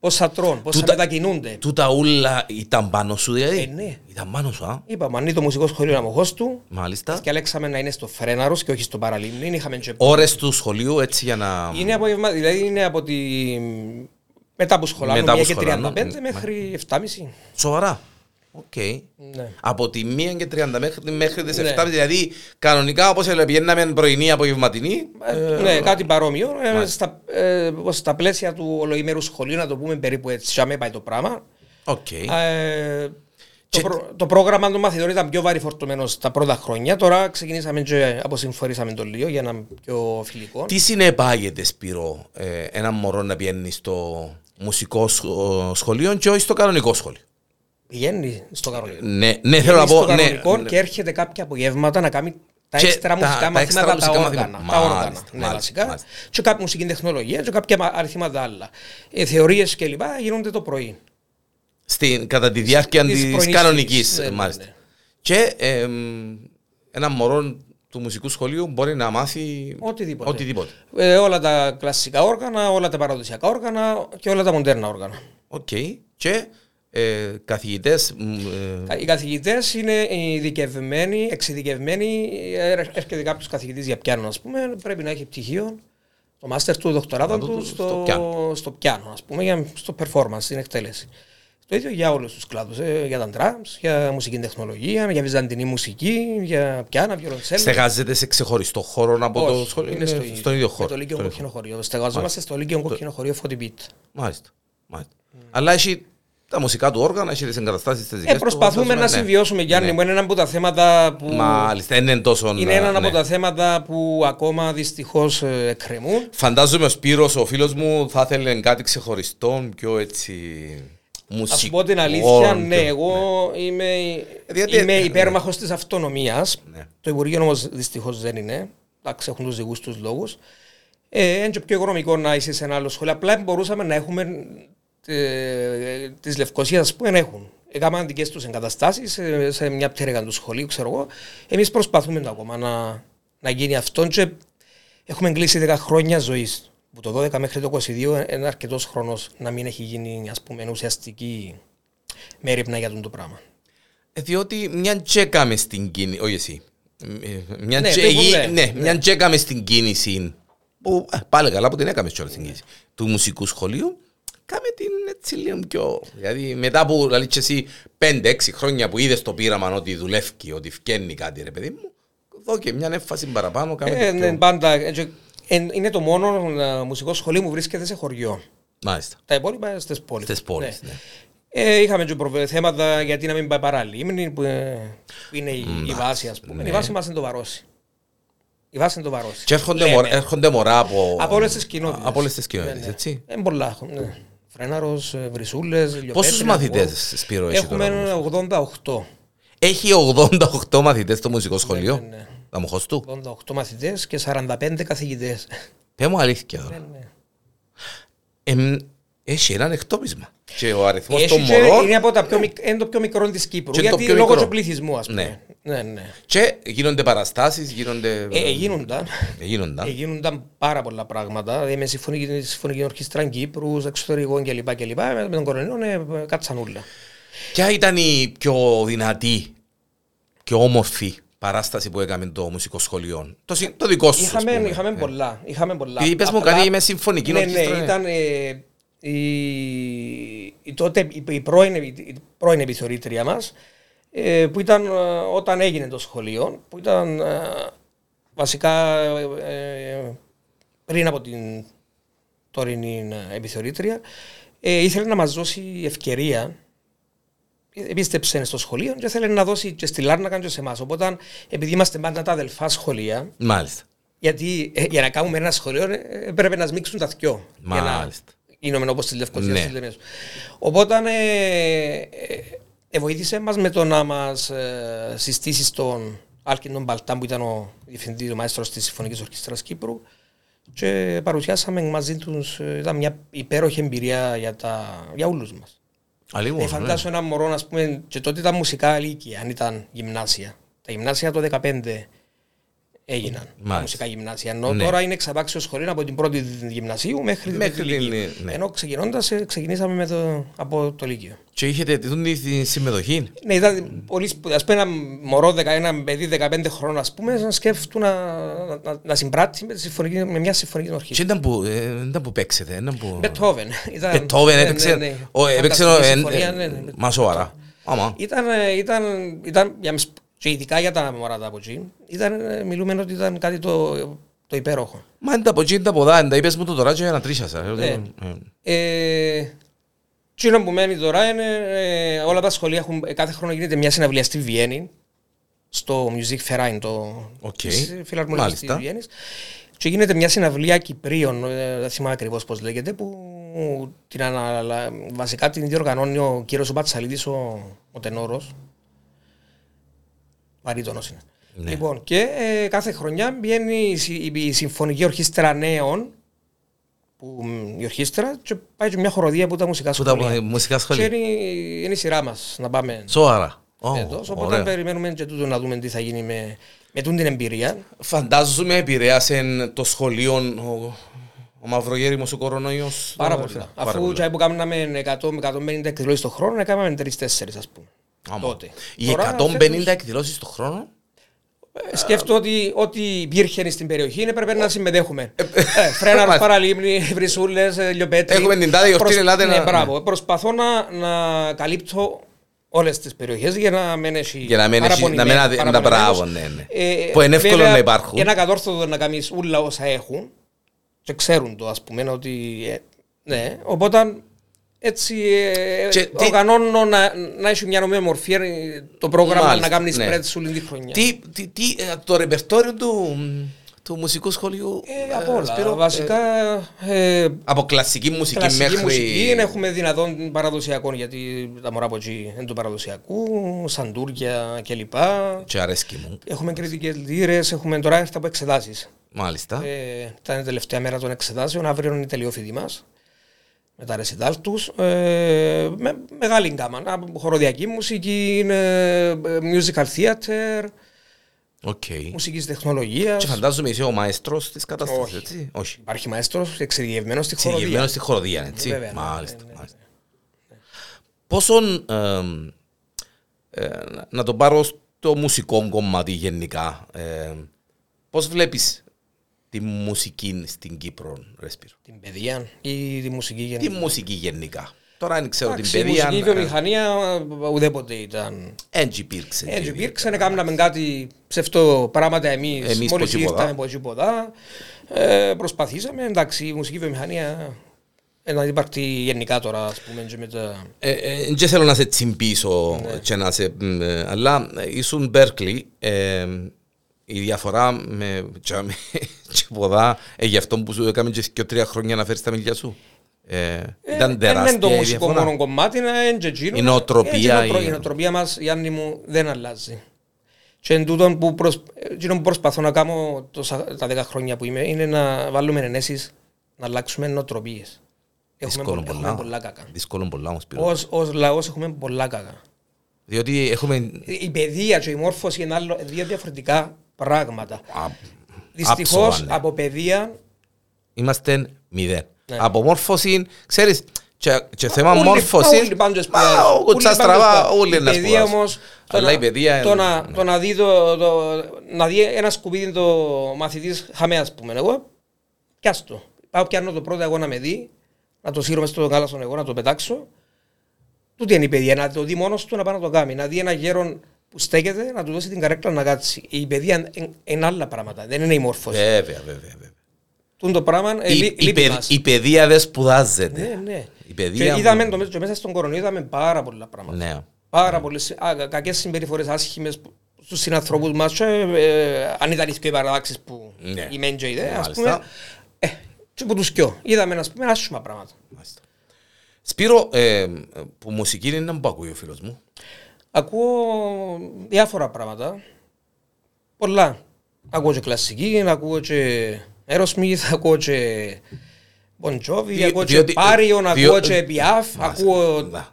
πώ θα τρώνε, πώ θα Τούτα- μετακινούνται. Τούτα ούλα ήταν πάνω σου δηλαδή; Ε, ναι. Ήταν πάνω σου, α; Είπαμε, αν είναι το μουσικό σχολείο αμοχώ του, Μάλιστα. και αλέξαμε να είναι στο Φρέναρος και όχι στο Παραλίμνη. Είχαμε και... Ώρες του σχολείου έτσι για να... Είναι απόγευμα, δηλαδή είναι από τη... μετά από σχολάνο, Μετά από 1 και σχολάνο, 35 ναι. μέχρι 7.30. Σοβαρά. Οκ. Ναι. Από τη 1 και 30 μέχρι, μέχρι τις Ναι. 7, δηλαδή κανονικά όπως πηγαίναμε πρωινή απογευματινή. Ε, ναι, κάτι παρόμοιο. Ε, στα, ε, όπως στα πλαίσια του ολοήμερου σχολείου, να το πούμε περίπου έτσι, για πάει το πράγμα. Οκ. Ε, το, Και- προ- το πρόγραμμα των μαθητών ήταν πιο βαρύ φορτωμένο στα πρώτα χρόνια. Τώρα ξεκινήσαμε και αποσυμφορήσαμε το λίγο για ένα πιο φιλικός. Τι συνεπάγεται Σπύρο ε, ένα μωρό να πηγαίνει στο μουσικό σχο- σχολείο και όχι στο κανονικό σχολείο; Πηγαίνει στο κανονικό. Ναι, ναι θέλω να στο πω... Ναι, κανονικό ναι. και έρχεται κάποια απογεύματα να κάνει Τα Και έξτρα τα- μουσικά τα μαθήματα, έξτρα τα μουσικά όργανα. μαθήματα. Τα όργανα, Μάλιστα, ναι, μάλιστα, βασικά. μάλιστα. Και κάποια μουσική τεχνολογία και κάποια αριθμάτα άλλα. Ε, Θεωρίες κλπ. γίνονται το πρωί. Στην, κατά τη διάρκεια Της της πρωινής κανονικής. φύσης. Ναι, ναι, μάλιστα. ναι. Και εμ, ένα μωρό του μουσικού σχολείου μπορεί να μάθει Οτιδήποτε. οτιδήποτε. Ε, όλα τα κλασικά όργανα, όλα τα παραδοσιακά όργανα και όλα τα μοντέρνα όργανα. Οκ. Και ε, καθηγητές. Οι καθηγητές είναι ειδικευμένοι, εξειδικευμένοι. Ε, Έρχεται κάποιος καθηγητής για πιάνο, ας πούμε, πρέπει να έχει πτυχίο, το μάστερ του, δοκτοράτο Να το- του το- στο, στο πιάνο. στο πιάνο, ας πούμε, για, στο performance, στην εκτέλεση. Το ίδιο για όλους τους κλάδους. Ε, για τα drums, για μουσική τεχνολογία, για βυζαντινή μουσική, για πιάνα, βιολοντσέλο. Στεγάζεται σε ξεχωριστό χώρο από το Όχι, σχολείο. είναι στο, στον ίδιο χώρο. Με το Λύκειο Στον ίδιο Κόκκινο Χωρίο. Στεγαζόμαστε στο Λύκειο Κόκκινο Χωρίο Φωτιπίτ. Μάλιστα. Μάλιστα. Αλλά έχει τα μουσικά του όργανα, έχει τις εγκαταστάσεις τη Ε, προσπαθούμε να συμβιώσουμε, Γιάννη Ναι. μου. Είναι ένα από τα θέματα που. Μάλιστα, δεν είναι τόσο. Είναι ένα ναι. από τα θέματα που ακόμα δυστυχώς εκκρεμούν. Φαντάζομαι ο Σπύρος, ο φίλος μου, θα ήθελε κάτι ξεχωριστό, πιο έτσι Α μουσικό. σου πω την αλήθεια, ναι, εγώ είμαι, Διότι- είμαι υπέρμαχος της αυτονομίας. Ναι. Το Υπουργείο όμως δυστυχώς δεν είναι. Εντάξει, έχουν τους δικούς τους λόγους. Ε, είναι και πιο οικονομικό να είσαι σε ένα άλλο σχολείο. Απλά μπορούσαμε να έχουμε ε, της Λευκοσίας που δεν έχουν. Έκαναν δικές τους εγκαταστάσεις σε, σε μια πτέρυγα του σχολείου, ξέρω εγώ. Εμείς προσπαθούμε ακόμα να, να γίνει αυτό. Και έχουμε κλείσει 10 χρόνια ζωής. Από το 12 μέχρι το 22 είναι αρκετός χρόνος να μην έχει γίνει ας πούμε, ουσιαστική μέρημνα για αυτό το πράγμα. Ε, Διότι μια τσέκαμε στην κίνηση, όχι εσύ, Ε, μια Ναι, τσε- το είπαμε, γη- ναι. ναι, μια τσέκαμε στην κίνηση, που ε, πάλι καλά που την έκαμε κιόλας στην κίνηση, του μουσικού σχολείου, κάμε την έτσι λίγο πιο... Δηλαδή μετά που λέει και εσύ 5-6 χρόνια που είδες το πείραμα ότι δουλεύει, ότι φκένει κάτι ρε παιδί μου, δω και μια έμφαση παραπάνω, κάμε Ε, το ναι, πιο... πάντα, ε, και- ε, είναι το μόνο ε, μουσικό σχολείο που βρίσκεται σε χωριό. Μάλιστα, Τα υπόλοιπα στις πόλεις. στις πόλεις, ναι. Ε, είχαμε και προβε- θέματα γιατί να μην πάει παραλίμνη, που, ε, που είναι η, η βάση, ας πούμε. ναι. Η βάση μας είναι το Βαρόσι. Η βάση είναι το Βαρόσι. Και έρχονται, Λέμε. μωρά, έρχονται μορά από... Από όλες τις κοινότητες. Από όλες τις κοινότητες, έτσι. Ε, πολλά έχουμε. Ναι. Φρέναρος, Βρυσούλες, Πόσους μαθητές, Σπύρο, έχει τώρα Έχουμε όμως; 88. Έχει 88 μαθητές στο μουσικό σχολείο; ναι, ναι. Τα μοχός του; 88 μαθητές και 45 καθηγητές. Πες μου αλήθεια τώρα. Ναι, Εμ, Έχει έναν εκτόπισμα. Και ο αριθμός Έχει των και- μωρών Είναι από τα πιο, μικ- είναι το πιο μικρό της Κύπρου. Και το γιατί πιο λόγω μικρό. του πληθυσμού, ας πούμε. Ναι, ναι. και γίνονται παραστάσεις, γίνονται... Ε, γίνονταν. Ε, γίνονταν. Ε, γίνονταν πάρα πολλά πράγματα. Δηλαδή με συμφωνική, συμφωνική ορχήστρα Κύπρου, εξωτερικών κλπ. κλπ. Με τον κορονοϊό ε, κάτσαν όλα. Ποια ήταν η πιο δυνατή, πιο όμορφη παράσταση που έκαμε το μουσικό σχολείο; Το, συ- το δικό σου, ας Είχαμε, πούμε. είχαμε Ε. πολλά. Είχαμε πολλά. Επειδή είπες μου Απλά- κάτι με συμφωνική ναι, ορχήστρα, Ναι, ναι. ήταν ε, η, η, τότε, η, η, πρώην, η πρώην επιθεωρήτρια μας ε, που ήταν ε, όταν έγινε το σχολείο που ήταν ε, βασικά ε, πριν από την τωρινή ε, επιθεωρήτρια ε, ήθελε να μας δώσει ευκαιρία επίστεψεν στο σχολείο και ήθελε να δώσει και στη Λάρνακα και σε εμάς. Οπότε επειδή είμαστε πάντα τα αδελφά σχολεία Μάλιστα. γιατί ε, για να κάνουμε ένα σχολείο ε, πρέπει να σμίξουν τα δυο. Για να Μάλιστα. Γίνουμε όπως της Λευκοσίας Ναι. στις Λεμεσού. Οπότε ε, ε, ε, βοήθησε μας με το να μας ε, συστήσει στον Άλκιν τον Μπαλτάν που ήταν ο διευθυντής, ο μαέστρος της Συμφωνικής Ορχήστρας Κύπρου και παρουσιάσαμε μαζί τους, ε, ήταν μια υπέροχη εμπειρία για, τα, για όλους μας. Αλλήμον, Ε, ναι. φαντάσου ένα μωρό, ας πούμε, και τότε ήταν μουσικά ηλικία, αν ήταν γυμνάσια. Τα γυμνάσια το 2015 έγιναν. Τα Μάλιστα. μουσικά γυμνάσια. Ενώ Ναι. τώρα είναι εξαπάξιος σχολείο από την πρώτη γυμνασίου μέχρι, την Μέχρι τρίτη την- λυκείου. ναι. Ενώ ξεκινώντας, ξεκινήσαμε με το, από το Λύκειο. Και είχετε τη τη συμμετοχή; Ναι, ήταν πολύ σπουδαίο. Α πούμε, ένα μωρό, δεκα- ένα παιδί 15 χρόνων, ας πούμε, να σκέφτου να, να, να συμπράττει με, τη συμφωνική, με μια συμφωνική Και ορχήστρα. ήταν που, ε, ήταν που παίξετε, ήταν που... Μπετχόβεν. Ήταν- Μπετόβεν ναι, έπαιξε, ναι, ναι. ο- έπαιξε, Φανταστική ε, συμφωνία, ε, ναι, ναι. μα σοβαρά. Άμα. Ήταν, ε, ήταν, ήταν για μες- και ειδικά για τα μωρά τα από εκεί, ήταν, ε, μιλούμε ότι ήταν κάτι το, το υπέροχο. Μα είναι τα από εκεί, είναι τα από δά, τα είπες μου το τώρα και να τρίσασα. Ναι. Ε, Τσίνο που μένει τώρα είναι ε, όλα τα σχολεία έχουν, ε, κάθε χρόνο γίνεται μια συναυλία στη Βιέννη, στο Musikverein, το Οκ. της Φιλαρμονικής της Μάλιστα. Βιέννης. Και γίνεται μια συναυλία Κυπρίων, ε, δεν θυμάμαι ακριβώς πώς λέγεται, που την αναλα... βασικά την διοργανώνει ο κύριος ο Πατσαλίδης, ο, ο τενόρος. Βαρύτονος είναι. Ναι. Λοιπόν, και ε, κάθε χρονιά βγαίνει η, συ- η Συμφωνική Ορχήστρα Νέων, που, μ, η ορχήστρα, και πάει και μια χορωδία που τα μουσικά Που τα σχολεία. μουσικά Και σχολεία. είναι, η- είναι η σειρά μας να πάμε Σοβαρά. Ω, φέτος, οπότε ωραία. περιμένουμε και τούτο να δούμε τι θα γίνει με, με τούτη την εμπειρία. Φαντάζομαι επηρέασε το σχολείο ο, ο Μαυρογέριμος ο κορονοϊός. Πάρα Πάρα πολλά. πάρα Αφού πολλά. τσάι που κάναμε 100 με 150 εκδηλώσεις το χρόνο, έκαναμε 3-4 ας πούμε. Άμα. τότε. Οι Τώρα, 150 φέτος, εκδηλώσεις το χρόνο; ε, Σκέφτομαι ότι ό,τι υπήρχε στην περιοχή έπρεπε να συμμετέχουμε. Ε, Φρέναρος, παραλίμνη, βρυσούλες, ε, λιοπέτρι. Έχουμε την τάδε γιορτή, Προσ- ελάτε ναι, να- μπράβο. Προσπαθώ να, να καλύπτω όλες τις περιοχές για να μην έχει Για να μην έχει- να μην αδε- τα παραπονημένος. μπράβο, ναι, ναι. Ε, Που είναι εύκολο βέβαια, να υπάρχουν. Ένα κατόρθωτο να κάνεις όλα όσα έχουν και ξέρουν το ας πούμε ότι ε, ναι, οπότε έτσι ε, Και τι- οργανώνω να, να έχει μια νομία μορφή ε, το πρόγραμμα Μάλιστα, να κάνει ναι. spread σου όλη τη χρονιά. Τι, τι, τι, ε, το ρεπερτόριο του, του μουσικού σχολείου. Ε, ε, από όλα. Σπύρο, Βασικά ε, ε, από κλασική μουσική κλασική μέχρι. μουσική έχουμε δυνατόν παραδοσιακό γιατί τα μωρά από εκεί είναι του παραδοσιακού, σαντούρια κλπ. Και αρέσκει μου. Έχουμε κρητικές λύρες, έχουμε τώρα έρθει από εξετάσεις. Μάλιστα. Ε, ήταν η τελευταία μέρα των εξετάσεων, αύριο είναι η τελειόφοιτοί μας. Με τα ρεσιτάλ τους. Ε, με μεγάλη γκάμα. Από Χορωδιακή μουσική, ε, ε, musical theater, Οκ. μουσικής τεχνολογίας. Και φαντάζομαι είσαι ο μαέστρος της κατάστασης, Όχι. έτσι; Όχι. Υπάρχει μαέστρος εξειδικευμένος στη χορωδία. Εξειδικευμένος στη χορωδία, έτσι; Βέβαια, ναι, Μάλιστα. ναι, ναι, μάλιστα. Πόσον, εμ, ε, να- να το πάρω στο μουσικό κομμάτι γενικά, ε, πώς βλέπεις τη μουσική στην Κύπρο, ρε Σπύρο. Την παιδεία ή τη μουσική Τη γενικά. μουσική γενικά. Τώρα αν ξέρω την Εντάξει, Η παιδεία, μουσική βιομηχανία ε, ουδέποτε ήταν. έτσι υπήρξε. Έτσι υπήρξε, κάναμε κάτι ψευτό πράγματα εμείς, Εμείς μόλις που τίποτα. ήρθαμε από εκεί ποτά. Ε, προσπαθήσαμε, εντάξει, η μουσική βιομηχανία ε, να υπάρχει γενικά τώρα, ας πούμε, και με τα... Ε, ε, Δεν θέλω να σε τσιμπήσω και να σε... μ, ε, Αλλά ε, ήσουν Μπέρκλι, ε, η διαφορά με τζάμι και ποδά, ε, γι' αυτό που σου έκαμε και και τρία χρόνια να φέρεις τα μιλιά σου. Ε, ήταν Ε, τεράστια είναι το η μουσικό διαφορά. μόνο κομμάτι, είναι και εκείνο. Η νοοτροπία, Ε, και η νοοτρο- η- Η νοοτροπία μας, Γιάννη μου, δεν αλλάζει. Και εν τούτον που, προσ... εκείνο που προσπαθώ να κάνω τόσα, τα δέκα χρόνια που είμαι είναι να βάλουμε ενέσεις, να αλλάξουμε νοοτροπίες. Έχουμε, Δύσκολο πολλά, έχουμε πολλά πολλά. κακά. Δύσκολο πολλά όμως Σπύρο. Ως, ως λαός έχουμε πολλά κακά. Διότι έχουμε... Η παιδεία και η μόρφωση είναι άλλο, δύο διαφορετικά πράγματα. Α, Δυστυχώς άψογα, ναι. από παιδεία. Είμαστε μηδέν. Ναι. Από μόρφωση, ξέρεις, και, και θέμα όλοι- μόρφωση... όλοι πάνε και Μα, σπουδάζουν. ο Όλοι κουτσάς πάνε και τραβά, σπουδάζουν. όλοι Η να παιδεία σπουδάσουν. όμως, το Αλλά να- η παιδεία... Το να, ναι. το να δει, το, το, να δει ένα σκουπίδι το μαθητής χαμέ, ας πούμε, εγώ πιάσ' το. Πάω πιάνω το πρώτο εγώ να με δει, να το σύρω μες στο γάλασσον εγώ, να το πετάξω. Τούτη είναι η παιδεία, να το δει μόνος του να πάει να το κάνει. Να δει ένα γέρο που στέκεται, να του δώσει την καρέκλα να κάτσει. Η παιδεία είναι- είναι άλλα πράγματα, δεν είναι η μόρφωση. Βέβαια, βέβαια, βέβαια. Τούν το πράγμα ε, Η, λεί- η, λείπει παιδ- μας. η παιδεία δεν σπουδάζεται. Ναι, ναι. Η παιδεία... Και μου- είδαμε το, και μέσα στον κορονοϊό είδαμε πάρα πολλά πράγματα. Ναι. Πάρα πολλέ κακές συμπεριφορές άσχημες στους συνανθρώπους μας. Ε, αν ήταν οι δύο παραδάξει που Ναι. η μεν και η δε, ας Μάλιστα. πούμε. Ε, και που τους κοιό. Είδαμε να πούμε άσχημα πράγματα. Μάλιστα. Σπύρο, ε, που μουσική είναι να μου ακούει ο φίλος μου. Ακούω διάφορα πράγματα. Πολλά. Ακούω και κλασική, ακούω και Aerosmith, ακούω και Bon Jovi, Δι- ακούω και διότι- Parion, διό- ακούω και Piaf, ακούω... Να.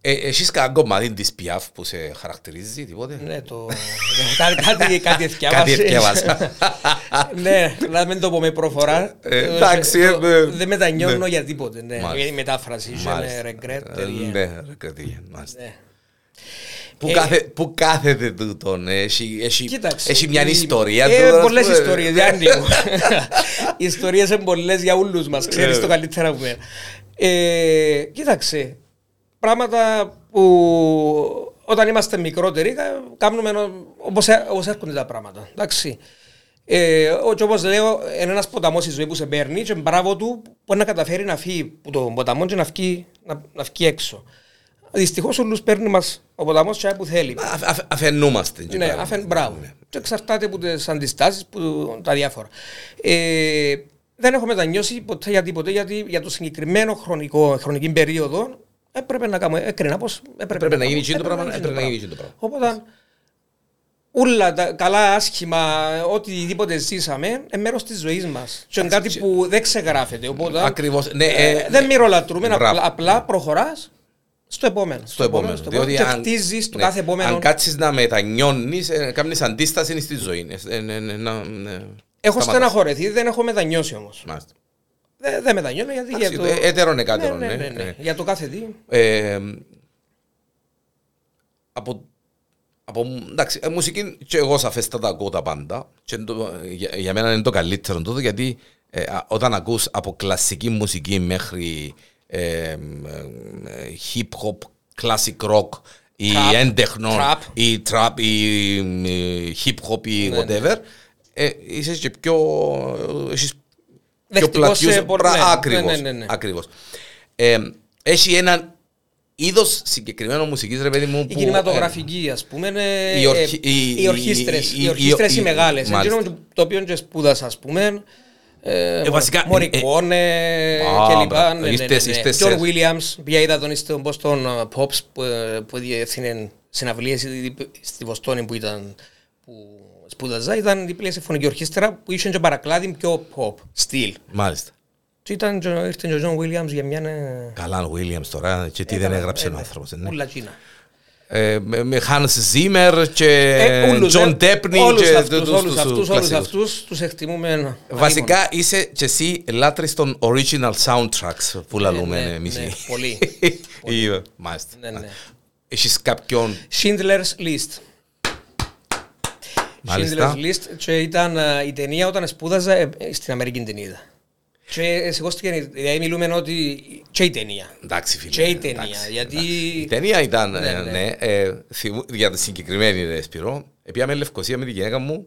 Ε, έχεις κανένα κομμάτι της Πιάφ που σε χαρακτηρίζει, τίποτε; Ναι, το... κάτι, κάτι, κάτι εθιάβασα. Κάτι εθιάβασα. ναι, να μην το πω με προφορά. Ε, εντάξει, Το- ε, Δεν μετανιώνω ναι. για τίποτε. Ναι. Μάλιστα. Η μετάφραση είχε με Μάλιστα. regret. Ε, τελεία. Ναι, regret, μάλιστα. Ναι. Που Ε, κάθε- Που κάθεται τούτον, έχει, έχει, Κοίταξε. έχει μια η- ιστορία. Ε, τούτον, ας πολλές πούμε. ιστορίες, Γιάννη μου. Οι ιστορίες είναι πολλές για όλους μας, ξέρεις Ε. το καλύτερα από μένα. Ε, κοίταξε, πράγματα που όταν είμαστε μικρότεροι κα- κάνουμε νο- όπως, έ- όπως έρχονται τα πράγματα. Εντάξει. Ε, ο- και όπως λέω, είναι ένας ποταμός στη ζωή που σε παίρνει και μπράβο του που να καταφέρει να φύγει από τον ποταμό και να φύγει, να, να φύγει έξω. Δυστυχώς όλους παίρνει μας ο ποταμός και που θέλει. Α- α- αφαινούμαστε. και Ναι, πάλι. αφεν, μπράβο. Ναι. Και εξαρτάται από τις αντιστάσεις, που τα διάφορα. Ε, δεν έχω μετανιώσει ποτέ για τίποτε, γιατί για το συγκεκριμένο χρονικό, χρονική περίοδο έπρεπε να κάνουμε. Έκρινα πως έπρεπε, Έπρεπε να κάνω. γίνει εκείνο το Έπρεπε πράγμα, γίνει έπρεπε να γίνει εκείνο εκείνο το Οπότε Ούλα τα καλά, άσχημα, οτιδήποτε ζήσαμε, είναι μέρος της ζωής μας. Και είναι κάτι που δεν ξεγράφεται. Οπότε, Ακριβώς. Ναι, ε, ε, δεν μυρολατρούμε, μπράβο. απλά, απλά προχωράς στο επόμενο. στο επόμενο. στο Διότι και αν- χτίζεις το ναι, κάθε επόμενο. Αν κάτσεις να μετανιώνεις, ε, κάνεις αντίσταση στη ζωή. Ε, ε, ναι, ναι, να- ναι. Έχω Σταματάς. στεναχωρεθεί, δεν έχω μετανιώσει όμως. Μάλιστα. Δεν, δεν μετανιώνω γιατί Εντάξει, για το. ε, έτερον εκάτερον, ναι, ναι, ναι, ναι, ναι. ναι. Για το κάθε τι. Ε, από, από, εντάξει, ε, μουσική και εγώ σαφέστατα ακούω τα πάντα και είναι το, για, για μένα είναι το καλύτερο τούτο γιατί ε, α, όταν ακούς από κλασική μουσική μέχρι ε, ε, ε, hip hop, classic rock ή Trap, έντεχνο trap. ή trap ή ε, hip hop ή Ναι, whatever ε, είσαι και πιο έχεις πιο Δεκτικός πλατιούς σε πολλ- πρα- ναι, Ακριβώς, ναι, ναι, ναι, ναι. ακριβώς. Ε, έχει ένα είδος συγκεκριμένο μουσικής ρε παιδί μου Η που, κινηματογραφική, ας πούμε, είναι, οι ορχι- ε, οι- οι ορχήστρες, οι- οι ορχήστρες οι- οι μεγάλες. μάλιστα. Εκείνο το οποίο και σπούδασα, ας πούμε, ε, βασικά, Μωρικόνε Α, και λοιπά. μπράβο. ναι, ναι, ναι, Ήρθες- ναι. ήρθες John σε- Williams, πια είδα τον στον Boston uh, Pops που, ε, που διεύθυνε συναυλίες στη Βοστόνη που ήταν που σπούδαζα, ήταν δίπλα σε φωνική ορχήστρα που είχε και παρακλάδι πιο pop, στυλ. Μάλιστα. Και ήταν, και- ήρθε και ο John Williams για μια... ε, Καλά ο Williams τώρα και τι δεν έγραψε ο άνθρωπος. ναι. Ούλα Κίνα. Ε, με με Hans Zimmer και Ε, όλους, John ε, Debney όλους και αυτούς, τους- όλους τους- αυτούς, τους όλους κλασσικούς. αυτούς τους εκτιμούμε Βασικά είσαι και εσύ λάτρης των original soundtracks που λαλούμε ναι, εμείς. ναι, πολύ. Ή- Μάλιστα. Ναι, ναι. Έχεις κάποιον Schindler's List. Μάλιστα. Schindler's List και ήταν ε, η ταινία όταν σπούδαζα ε, ε, στην Αμερική την είδα. Και ε, σηκώστηκε, η- δηλαδή μιλούμε ότι και η ταινία. Εντάξει, φίλε. Και η ταινία, εντάξει, γιατί- εντάξει. Η ταινία ήταν, Ναι, ε, ναι. ναι, ε, θυμού- για τη συγκεκριμένη ρε Σπυρό, πήγαμε Λευκοσία με τη γυναίκα μου,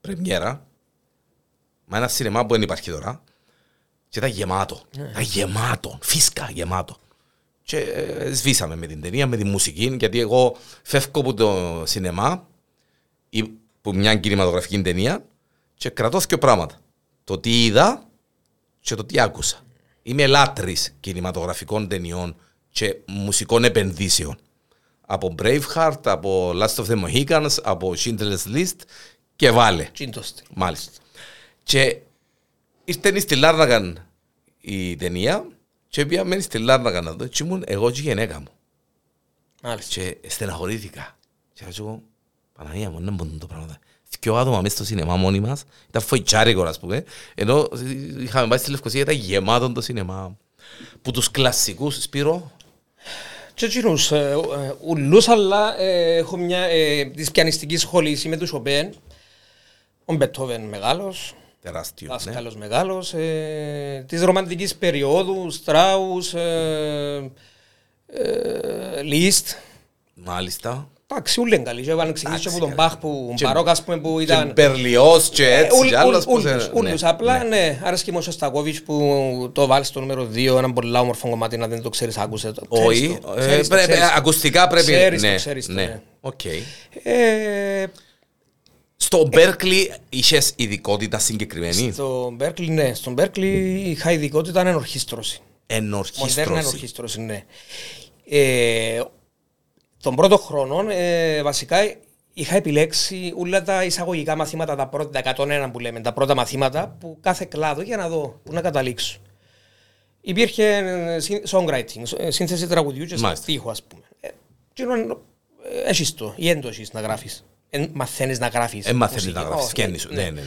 πρεμιέρα, μα ένα σινεμά που δεν υπάρχει τώρα, και ήταν γεμάτο. Ναι. Ήταν γεμάτο, φίσκα γεμάτο. Και ε, σβήσαμε με την ταινία, με τη μουσική, γιατί εγώ φεύγω από το σινεμά, ή που μια κινηματογραφική ταινία, και κρατώ δύο πράγματα. Το τι είδα και το τι άκουσα. Είμαι λάτρης κινηματογραφικών ταινιών και μουσικών επενδύσεων. Από Braveheart, από Last of the Mohicans, από Schindler's List και βάλε. Τι είναι το στυλ. Μάλιστα. Και ήρθε στη Λάρναγαν η ταινία και πήγαμε στη Λάρναγαν να δω και ήμουν εγώ και η γυναίκα μου. Μάλιστα. Και στεναχωρήθηκα. Και λέω εγώ, Παναγία μου, δεν μπορούν το πράγμα. Δυο άτομα μέσα στο σινεμά μόνοι μας, ήταν φοητσάρικος ας πούμε, ενώ είχαμε πάει στη Λευκοσία, ήταν γεμάτο το σινεμά. Που τους κλασσικούς, Σπύρο, Και εκείνους ε, ε, ουλούς, αλλά ε, έχω μια ε, της πιανιστικής σχολής με του Σοπέν. Ο Μπετόβεν μεγάλος, τεράστιος. Ναι. δάσκαλος μεγάλος, ε, της ρομαντικής περίοδου, Στράους, ε, ε, Λίστ. Μάλιστα. Εντάξει, ούλοι είναι καλοί. Και έβαλαν ξεκινήσει από τον καλά. Μπαχ που Και- Μπαρόκ, ας πούμε, που Και ήταν... Μπερλιός και Ε, έτσι, ούλ- και άλλος ούλ- πώς ούλους, είναι. ούλους. Ναι, Απλά, ναι. ναι, άρεσε και ο Σωστακόβιτς που το βάλει στο νούμερο 2, ένα πολύ όμορφο κομμάτι, να δεν το ξέρεις, άκουσε το. Ξέρεις Όχι, το, ε, ξέρεις το, πρέπει- ξέρεις το. ακουστικά πρέπει. Ξέρεις το, ναι, ξέρεις το, ναι. ναι. Οκ. Ε, Στο Μπέρκλι είχες ειδικότητα συγκεκριμένη; Στον Μπέρκλι, ναι. Στον Μπέρκλι είχα ειδικότητα ενορχίστρωση. Μοντέρνα Ενορχίστρωση. ενορχίστρωση, ναι. Ε, τον πρώτο χρόνο, ε, βασικά, είχα επιλέξει όλα τα εισαγωγικά μαθήματα, τα πρώτα, τα 101 που λέμε, τα πρώτα μαθήματα, που κάθε κλάδο για να δω, πού να καταλήξω. Υπήρχε ε, συν- songwriting, ε, σύνθεση τραγουδιού και Μάλιστα. στίχου, ας πούμε. Ε, και είναι, ε, έχεις το, ή έντο έχεις να γράφεις. Ε, μαθαίνεις να γράφεις. Ε, μαθαίνεις μουσική. να γράφεις, Όχι, σκένεις σου. Ναι, ναι, ναι.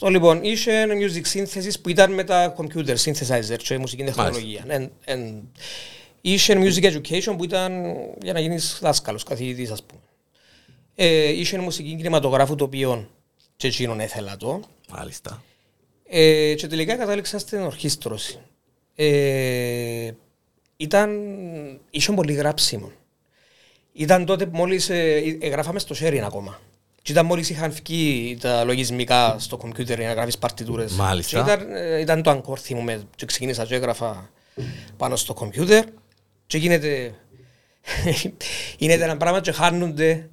So, λοιπόν, είχε ένα music synthesis που ήταν με τα computer synthesizer και μουσική τεχνολογία. Εν, εν, είχε music education που ήταν για να γίνεις δάσκαλος, καθηγητής ας πούμε. Ε, είχε μουσική κινηματογράφου το οποίο και εκείνον έθελα το. Μάλιστα. Ε, και τελικά κατάληξα στην ορχήστρωση. Ε, ήταν, είχε πολύ γράψιμο. Ήταν τότε που μόλις ε, ε, γράφαμε στο sharing ακόμα. Και ήταν μόλις είχαν βγει τα λογισμικά στο κομπιούτερ για να γράφεις παρτιτούρες. Μάλιστα. Και ήταν, ε, ήταν το αγκόρ θυμούμε. Και ξεκίνησα και έγραφα πάνω στο κομπιούτερ και γίνεται, γίνεται ένα πράγμα και χάνονται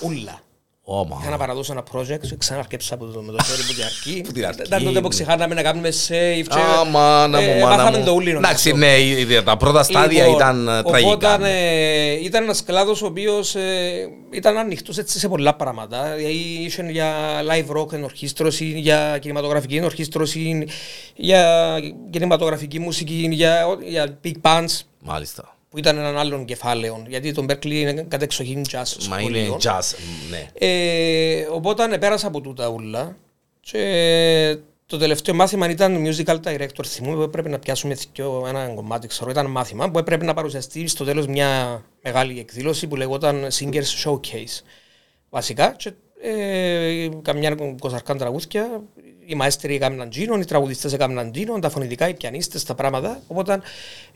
ούλα. Όμα. Είχα να παραδώσω ένα project και ξαναρκέψα από το, με το χέρι μου την αρχή. Που την αρχή, Ήταν τότε που ναι. ξεχάναμε να κάνουμε save. και- Άμα, να ε, μου, μάνα μάθαμε μου. το ούλι, νομίζω. Εντάξει, ναι, η- τα πρώτα στάδια Λοιπόν, ήταν ε, τραγικά. Οπότε ε, ήταν ένας κλάδος ο οποίος ήταν ανοιχτός σε πολλά πράγματα. Δηλαδή, Είχε για live rock ενορχίστρωση, για κινηματογραφική ενορχίστρωση, για κινηματογραφική μουσική, για, για big bands Μάλιστα. Που ήταν έναν άλλον κεφάλαιο. Γιατί το Berkeley είναι κατεξοχήν jazz Μα σχολείο. είναι jazz, ναι. Ε, οπότε πέρασα από τούτα ούλα και το τελευταίο μάθημα ήταν musical director θυμούμαι που έπρεπε να πιάσουμε δυο- ένα κομμάτι ξέρω ήταν μάθημα που έπρεπε να παρουσιαστεί στο τέλος μια μεγάλη εκδήλωση που λεγόταν Singers Showcase βασικά και ε, καμιά κοσαριάν τραγούδια οι μαέστεροι έκαναν τζίνον, οι τραγουδιστές έκαναν τζίνον, τα φωνητικά, οι πιανίστες, τα πράγματα οπότε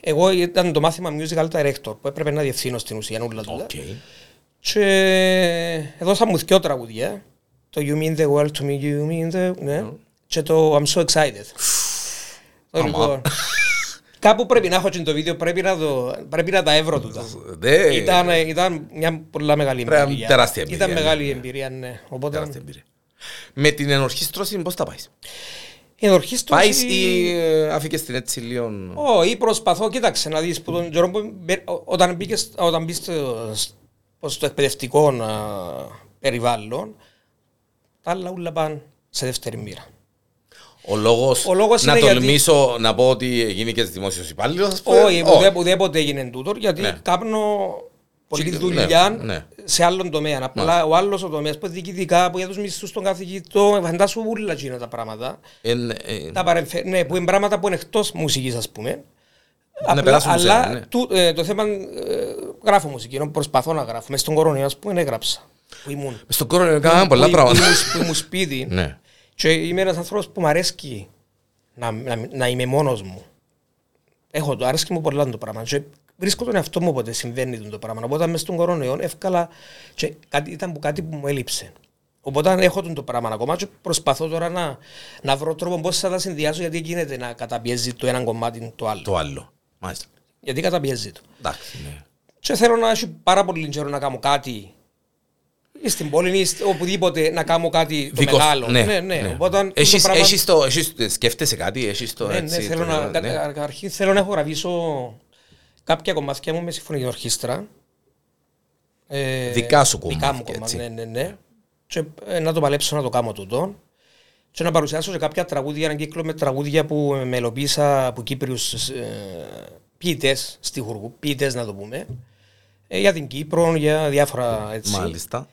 εγώ ήταν το μάθημα musical director που έπρεπε να διευθύνω στην ουσία όλα τούτα. Οκ. Και έδωσα μου δυο τραγούδια. Το You mean the world to me, you mean the... Ναι. Και το I'm so excited. Το Αμά. λοιπόν. Κάπου πρέπει να έχω και το βίντεο, πρέπει να, το, πρέπει να τα εύρω τούτα. Δε- Ήταν, ήταν μια πολλά μεγάλη Πρέπει να είναι εμπειρία. τεράστια εμπειρία, Ήταν ναι. μεγάλη εμπειρία, ναι. Οπότε τεράστια εμπειρία. Με την ενορχίστρωση πώς τα πάεις; η ενορχίστρωση... Πάεις ή ε, αφήκες την έτσι λίγο... Όχι, προσπαθώ, κοίταξε να δεις που τον καιρό που μπε- ό- όταν μπήκες, όταν μπεις στο, στο εκπαιδευτικό α, περιβάλλον, τα άλλα ούλα πάνε σε δεύτερη μοίρα. Ο λόγος, Ο λόγος να είναι γιατί- τολμήσω να πω ότι γίνηκες δημόσιος υπάλληλος. ας πούμε. Όχι, ουδέ- ουδέποτε έγινε τούτο, γιατί Ναι. κάνω πολλή Ναι, δουλειά ναι. σε άλλον τομέα. Απλά ο άλλος ο τομέας που διοικητικά, που για τους μισθούς των καθηγητών, φαντάσου ούλα εκείνα τα πράγματα. Εν, ε, Τα παρεμφε... Ναι, που είναι πράγματα που είναι εκτός μουσικής, ας πούμε. Να περάσουν σε αλλά ένα, ναι. του- ε, το θέμα ε, γράφω μουσική, ενώ προσπαθώ να γράφω. Μες στον κορονοϊό, ας πούμε, έγραψα. Που ήμουν. Μες στον κόρο έκαναμε πολλά που- πράγματα. Που, ήμουν- που ήμουν σπίτι. Ναι. Και είμαι ένας άνθρωπος που μου αρέσκει να, να, να είμαι μόνος μου. Έχω το, αρέσκει μου πολλά το πράγμα. Και βρίσκω τον εαυτό μου όποτε συμβαίνει το πράγμα. Οπότε μες στον κορονοϊό εύκολα και κάτι, ήταν που κάτι που μου έλειψε. Οπότε έχω τον το πράγμα ακόμα και προσπαθώ τώρα να, να βρω τρόπο πώς θα τα συνδυάσω γιατί γίνεται να καταπιέζει το ένα κομμάτι το άλλο. Το άλλο. Μάλιστα. Γιατί καταπιέζει το. Εντάξει, ναι. Και θέλω να έχει πάρα πολύ καιρό να κάνω κάτι ή στην πόλη ή στη- οπουδήποτε να κάνω κάτι το Δικός- μεγάλο. ναι, ναι, ναι. ναι. Οπότε Έχεις- το πράγμα- έχεις το- έχεις- σκέφτεσαι κάτι, έχεις το ναι, ναι, έτσι, θέλω το- να, ναι. κατα- καταρχήν θέλω να έχω γραφήσω κάποια κομμάτια μου με συμφωνική ορχήστρα. Ε, Δικά σου Δικά μου κομμάτια, κομμάτια, έτσι. ναι, ναι, ναι. Και ε, να το παλέψω να το κάνω τούτο. Και να παρουσιάσω σε κάποια τραγούδια, έναν κύκλο με τραγούδια που μελοποίησα από Κύπριους ε, ποιητές, στιχουργού, ποιητές να το πούμε, ε, για την Κύπρο, για διάφορα έτσι. Μάλιστα.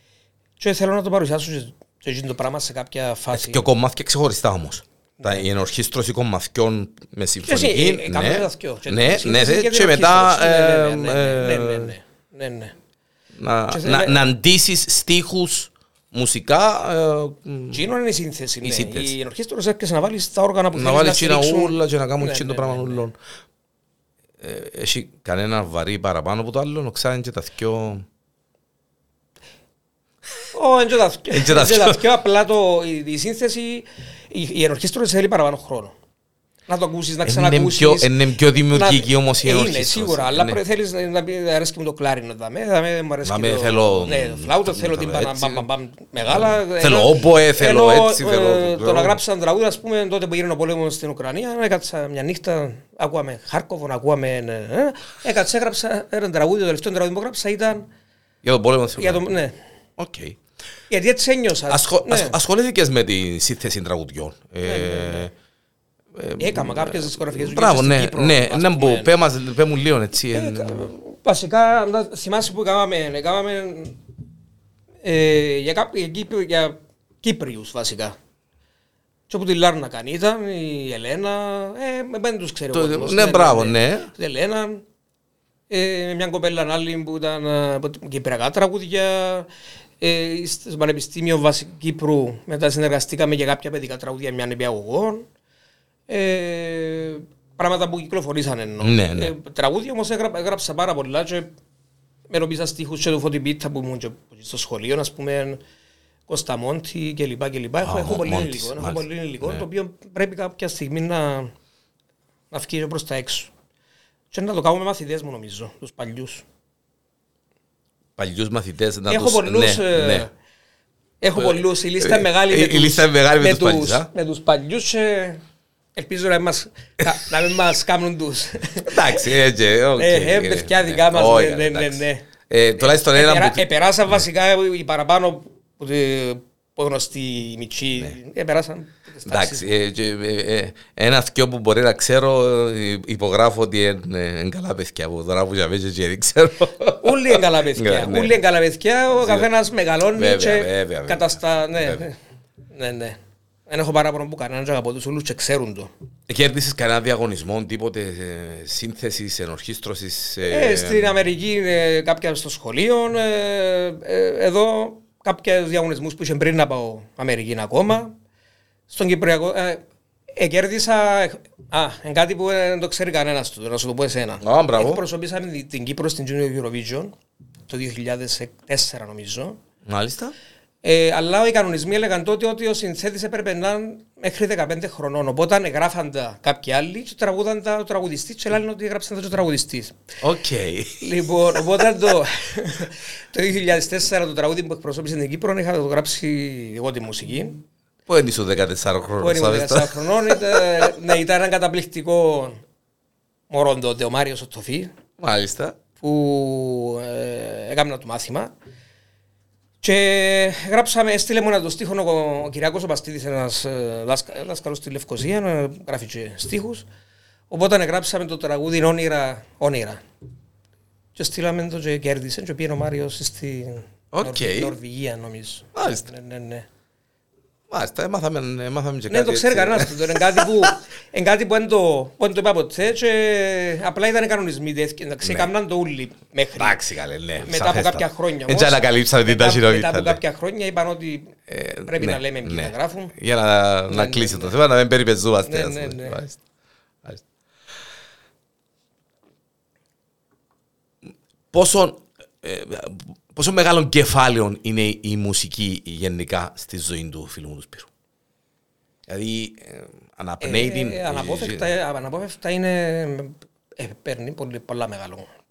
Και θέλω να το παρουσιάσω και, και εκείνο το πράγμα σε κάποια φάση. Και κομμάτια ξεχωριστά όμως. Τα, η ενορχίστρωση κομματιών με συμφωνική. εσύ, ε, κάνουμε τα δυο. Και ναι, το ναι, σύνθεση ναι, και και την μετά ορχήστρωση. ε, Ναι, ναι, ναι, ναι, ε, ναι, ναι, ναι, ναι. να, Και να, θε- να αντίσεις στίχους μουσικά ε, Εκείνο είναι η σύνθεση. ναι. σύνθεση. Η ενορχήστρωση έρχεσαι να βάλεις τα όργανα που να θέλεις βάλεις ένα στηρίξουν. ούλα και να κάνουν Ναι, εκείνο το ναι, πράγμα ναι, ναι. ούλων. Ε, Έχει κανένα βαρύ παραπάνω από το άλλο, ξέρει και τα δυο... Ω, εν και τα δυο. Εν και τα Εν και τα δυο. δυο, Απλά το- η- η σύνθεση, η- η ενορχήστρωση θέλει παραπάνω χρόνο. Να το ακούσεις, να Είναι ξανακούσεις. πιο, είναι πιο δημιουργική να- όμως η Ε, Είναι ενορχίστρωση. σίγουρα, αλλά Ναι. πρέπει- θέλεις να- να πει αρέσκει μου το κλάρινο δαμέ, δαμέ μου αρέσκει Δαμέ το... θέλω- Ναι, το φλάουτο, θέλω την έτσι. μπαμ, μπαμ, μπαμ, μπαμ, μεγάλα. Θέλω ενώ- όμποε, θέλω ενώ, έτσι, ε, θέλω- Το να γράψεις ένα τραγούδι, ας πούμε, τότε που έγινε ο πόλεμος στην Ουκρανία, έκατσα μια νύχτα, ακούαμε Χάρκοβο, ακούαμε... ε, ε, Έκατσα, έγραψα ένα τραγούδι, το τελευταίο τραγούδι που έγραψα ήταν... Για τον πόλεμο της Για το, Ουκρανίας. ναι, Οκ. Γιατί έτσι ένιωσα. Ασχο- ναι. ασ- Ασχολήθηκες με τη σύνθεση τραγουδιών. Ε, Έκανα κάποιες δισκογραφικές δουλειές Μπράβο, στην ναι, Κύπρο, ναι, ας ναι, πούμε. μπου, πέ μας- πέ μου λίγο έτσι. εν- Βασικά, να θυμάσαι που έκαναμε, έκαναμε ε, για, κάποιοι, για, Κύπρο, για Κύπριους βασικά. Και όπου τη Λάρνα ήταν, η Ελένα, ε, δεν τους ξέρω. Το- ο κόσμος, ναι, μπράβο, ναι. Η Ελένα, ε, μια κοπέλα άλλη που ήταν ε, από την κυπριακά τραγούδια, ε, στο Πανεπιστήμιο Βασι- Κύπρου μετά συνεργαστήκαμε για κάποια παιδικά τραγούδια μια νηπιαγωγών. Ε, πράγματα που κυκλοφορήσαν εννοώ. Ναι, ναι. Ε, τραγούδια όμως έγρα- έγραψα πάρα πολλά και μελοποίησα στίχους και του Φώτη Πίτα που ήμουν και στο σχολείο, ας πούμε, Κώστα Μόντι και λοιπά και λοιπά. Έχω, Α, έχω πολύ Μόντις, υλικό, έχω μάλιστα. πολύ υλικό, Ναι. το οποίο πρέπει κάποια στιγμή να, να βγει προς τα έξω. Και να το κάνω με μαθητές μου νομίζω, τους παλιούς. Παλιούς μαθητές να Έχω τους... πολλούς, ναι, ε, ναι. Έχω Ε, πολλούς, η λίστα ε, είναι μεγάλη η- με η τους- λίστα είναι μεγάλη με τους παλιούς, τους- α. με τους παλιούς και ελπίζω να, μας, να- να μην μας κάνουν τους. Εντάξει, έτσι. οκ, Ε, ε, ε, παιδιά ναι. δικά μας, Όχι, ναι, ναι, εντάξει. ναι, ναι. Ε, Τουλάχιστον ένα Επερα- που... Επεράσαν βασικά οι παραπάνω που τη- που γνωστοί οι μητσοί. Επεράσαν τις τάξεις. Ναι. Εντάξει, ε, και, ε, ε, ένα θκιο που μπορεί να ξέρω, ε, υπογράφω ότι είναι καλά παιδιά από τώρα που για και δεν ξέρω. Όλοι είναι καλά παιδιά. Ναι, ναι. Όλοι είναι καλά παιδιά. Ο καθένας μεγαλώνει Βέβαια, και βέβαια, βέβαια. καταστα... Ναι, Βέβαια. ναι, ναι. Δεν έχω παράπονο που κανέναν και αγαπώ τους όλους και ξέρουν το. Κέρδισες κανένα διαγωνισμό, τίποτε ε, σύνθεσης, ενορχίστρωσης. ε, Ε, στην Αμερική ε, κάποια στο σχολείο. ε, ε, εδώ κάποιους διαγωνισμούς που είχε πριν να πάω Αμερική ακόμα. Στον Κυπριακό. Ε, ε, κέρδισα. Α, είναι κάτι που δεν το ξέρει κανένας του, να σου το πω εσένα. Α, μπράβο. Εκπροσωπήσαμε την- την Κύπρο στην Junior Eurovision το 2004 νομίζω. Μάλιστα. Ε, αλλά οι κανονισμοί έλεγαν τότε ότι ο συνθέτης έπρεπε να είναι μέχρι 15 χρονών. Οπότε εγγράφαν τα κάποιοι άλλοι και τραγούδαν τα ο τραγουδιστής και λένε ότι έγραψαν τα και ο τραγουδιστής. Οκ. Λοιπόν, οπότε το, το 2004 το τραγούδι που εκπροσώπησε την Κύπρο είχα το γράψει εγώ τη μουσική. Πού είναι σου 14 Που χρόνων, ήμουν sabes 14 τα; χρονών. Ήταν, ναι, ήταν ένα καταπληκτικό μωρό τότε, ο Μάριος ο Τοφή, Μάλιστα. που ε, έκανα το μάθημα. Και γράψαμε, έστειλε μου ένα το στίχο ο, ο Κυριάκος ο Παστίδης, ένας ε, δάσκα- δάσκαλος στη Λευκοσία, ε, γράφει και στίχους. Οπότε γράψαμε το τραγούδι «Όνειρα, όνειρα». Και στείλαμε το και κέρδισε και πήγαινε ο Μάριος στην Οκ. Νορβη- Νορβηγία νομίζω. Μάλιστα. Ναι, ναι, ναι. Μάλιστα, έμαθαμε, έμαθαμε και Ναι, κάτι το ξέρει έτσι. κανένας του. Είναι κάτι που, είναι κάτι που δεν το, που δεν το είπα ποτέ και απλά ήταν κανονισμοί τέτοιοι. Εντάξει, έκαναν το ούλοι μέχρι. Εντάξει, καλέ, ναι. Μετά από σαφέστα. κάποια χρόνια Έτσι όμως, ανακαλύψαμε την μετά- ταχυδρομήθεια. Μετά από ναι. κάποια χρόνια είπαν ότι Ε, πρέπει ναι, να λέμε ποιοι ναι. τα γράφουν. Για να, να ναι, κλείσει ναι. το θέμα, να μην περιπεζούμαστε. Ναι, ας ναι, πούμε. ναι. Μάλιστα. Μάλιστα. Πόσο, ε, πόσο μεγάλο κεφάλαιο είναι η μουσική γενικά στη ζωή του φίλου μου του Σπύρου; Δηλαδή, ε, αναπνέει την... Ε, αναπόφευκτα, ε, αναπόφευκτα είναι, ε, παίρνει πολύ, πολλά μεγάλο κομμάτι.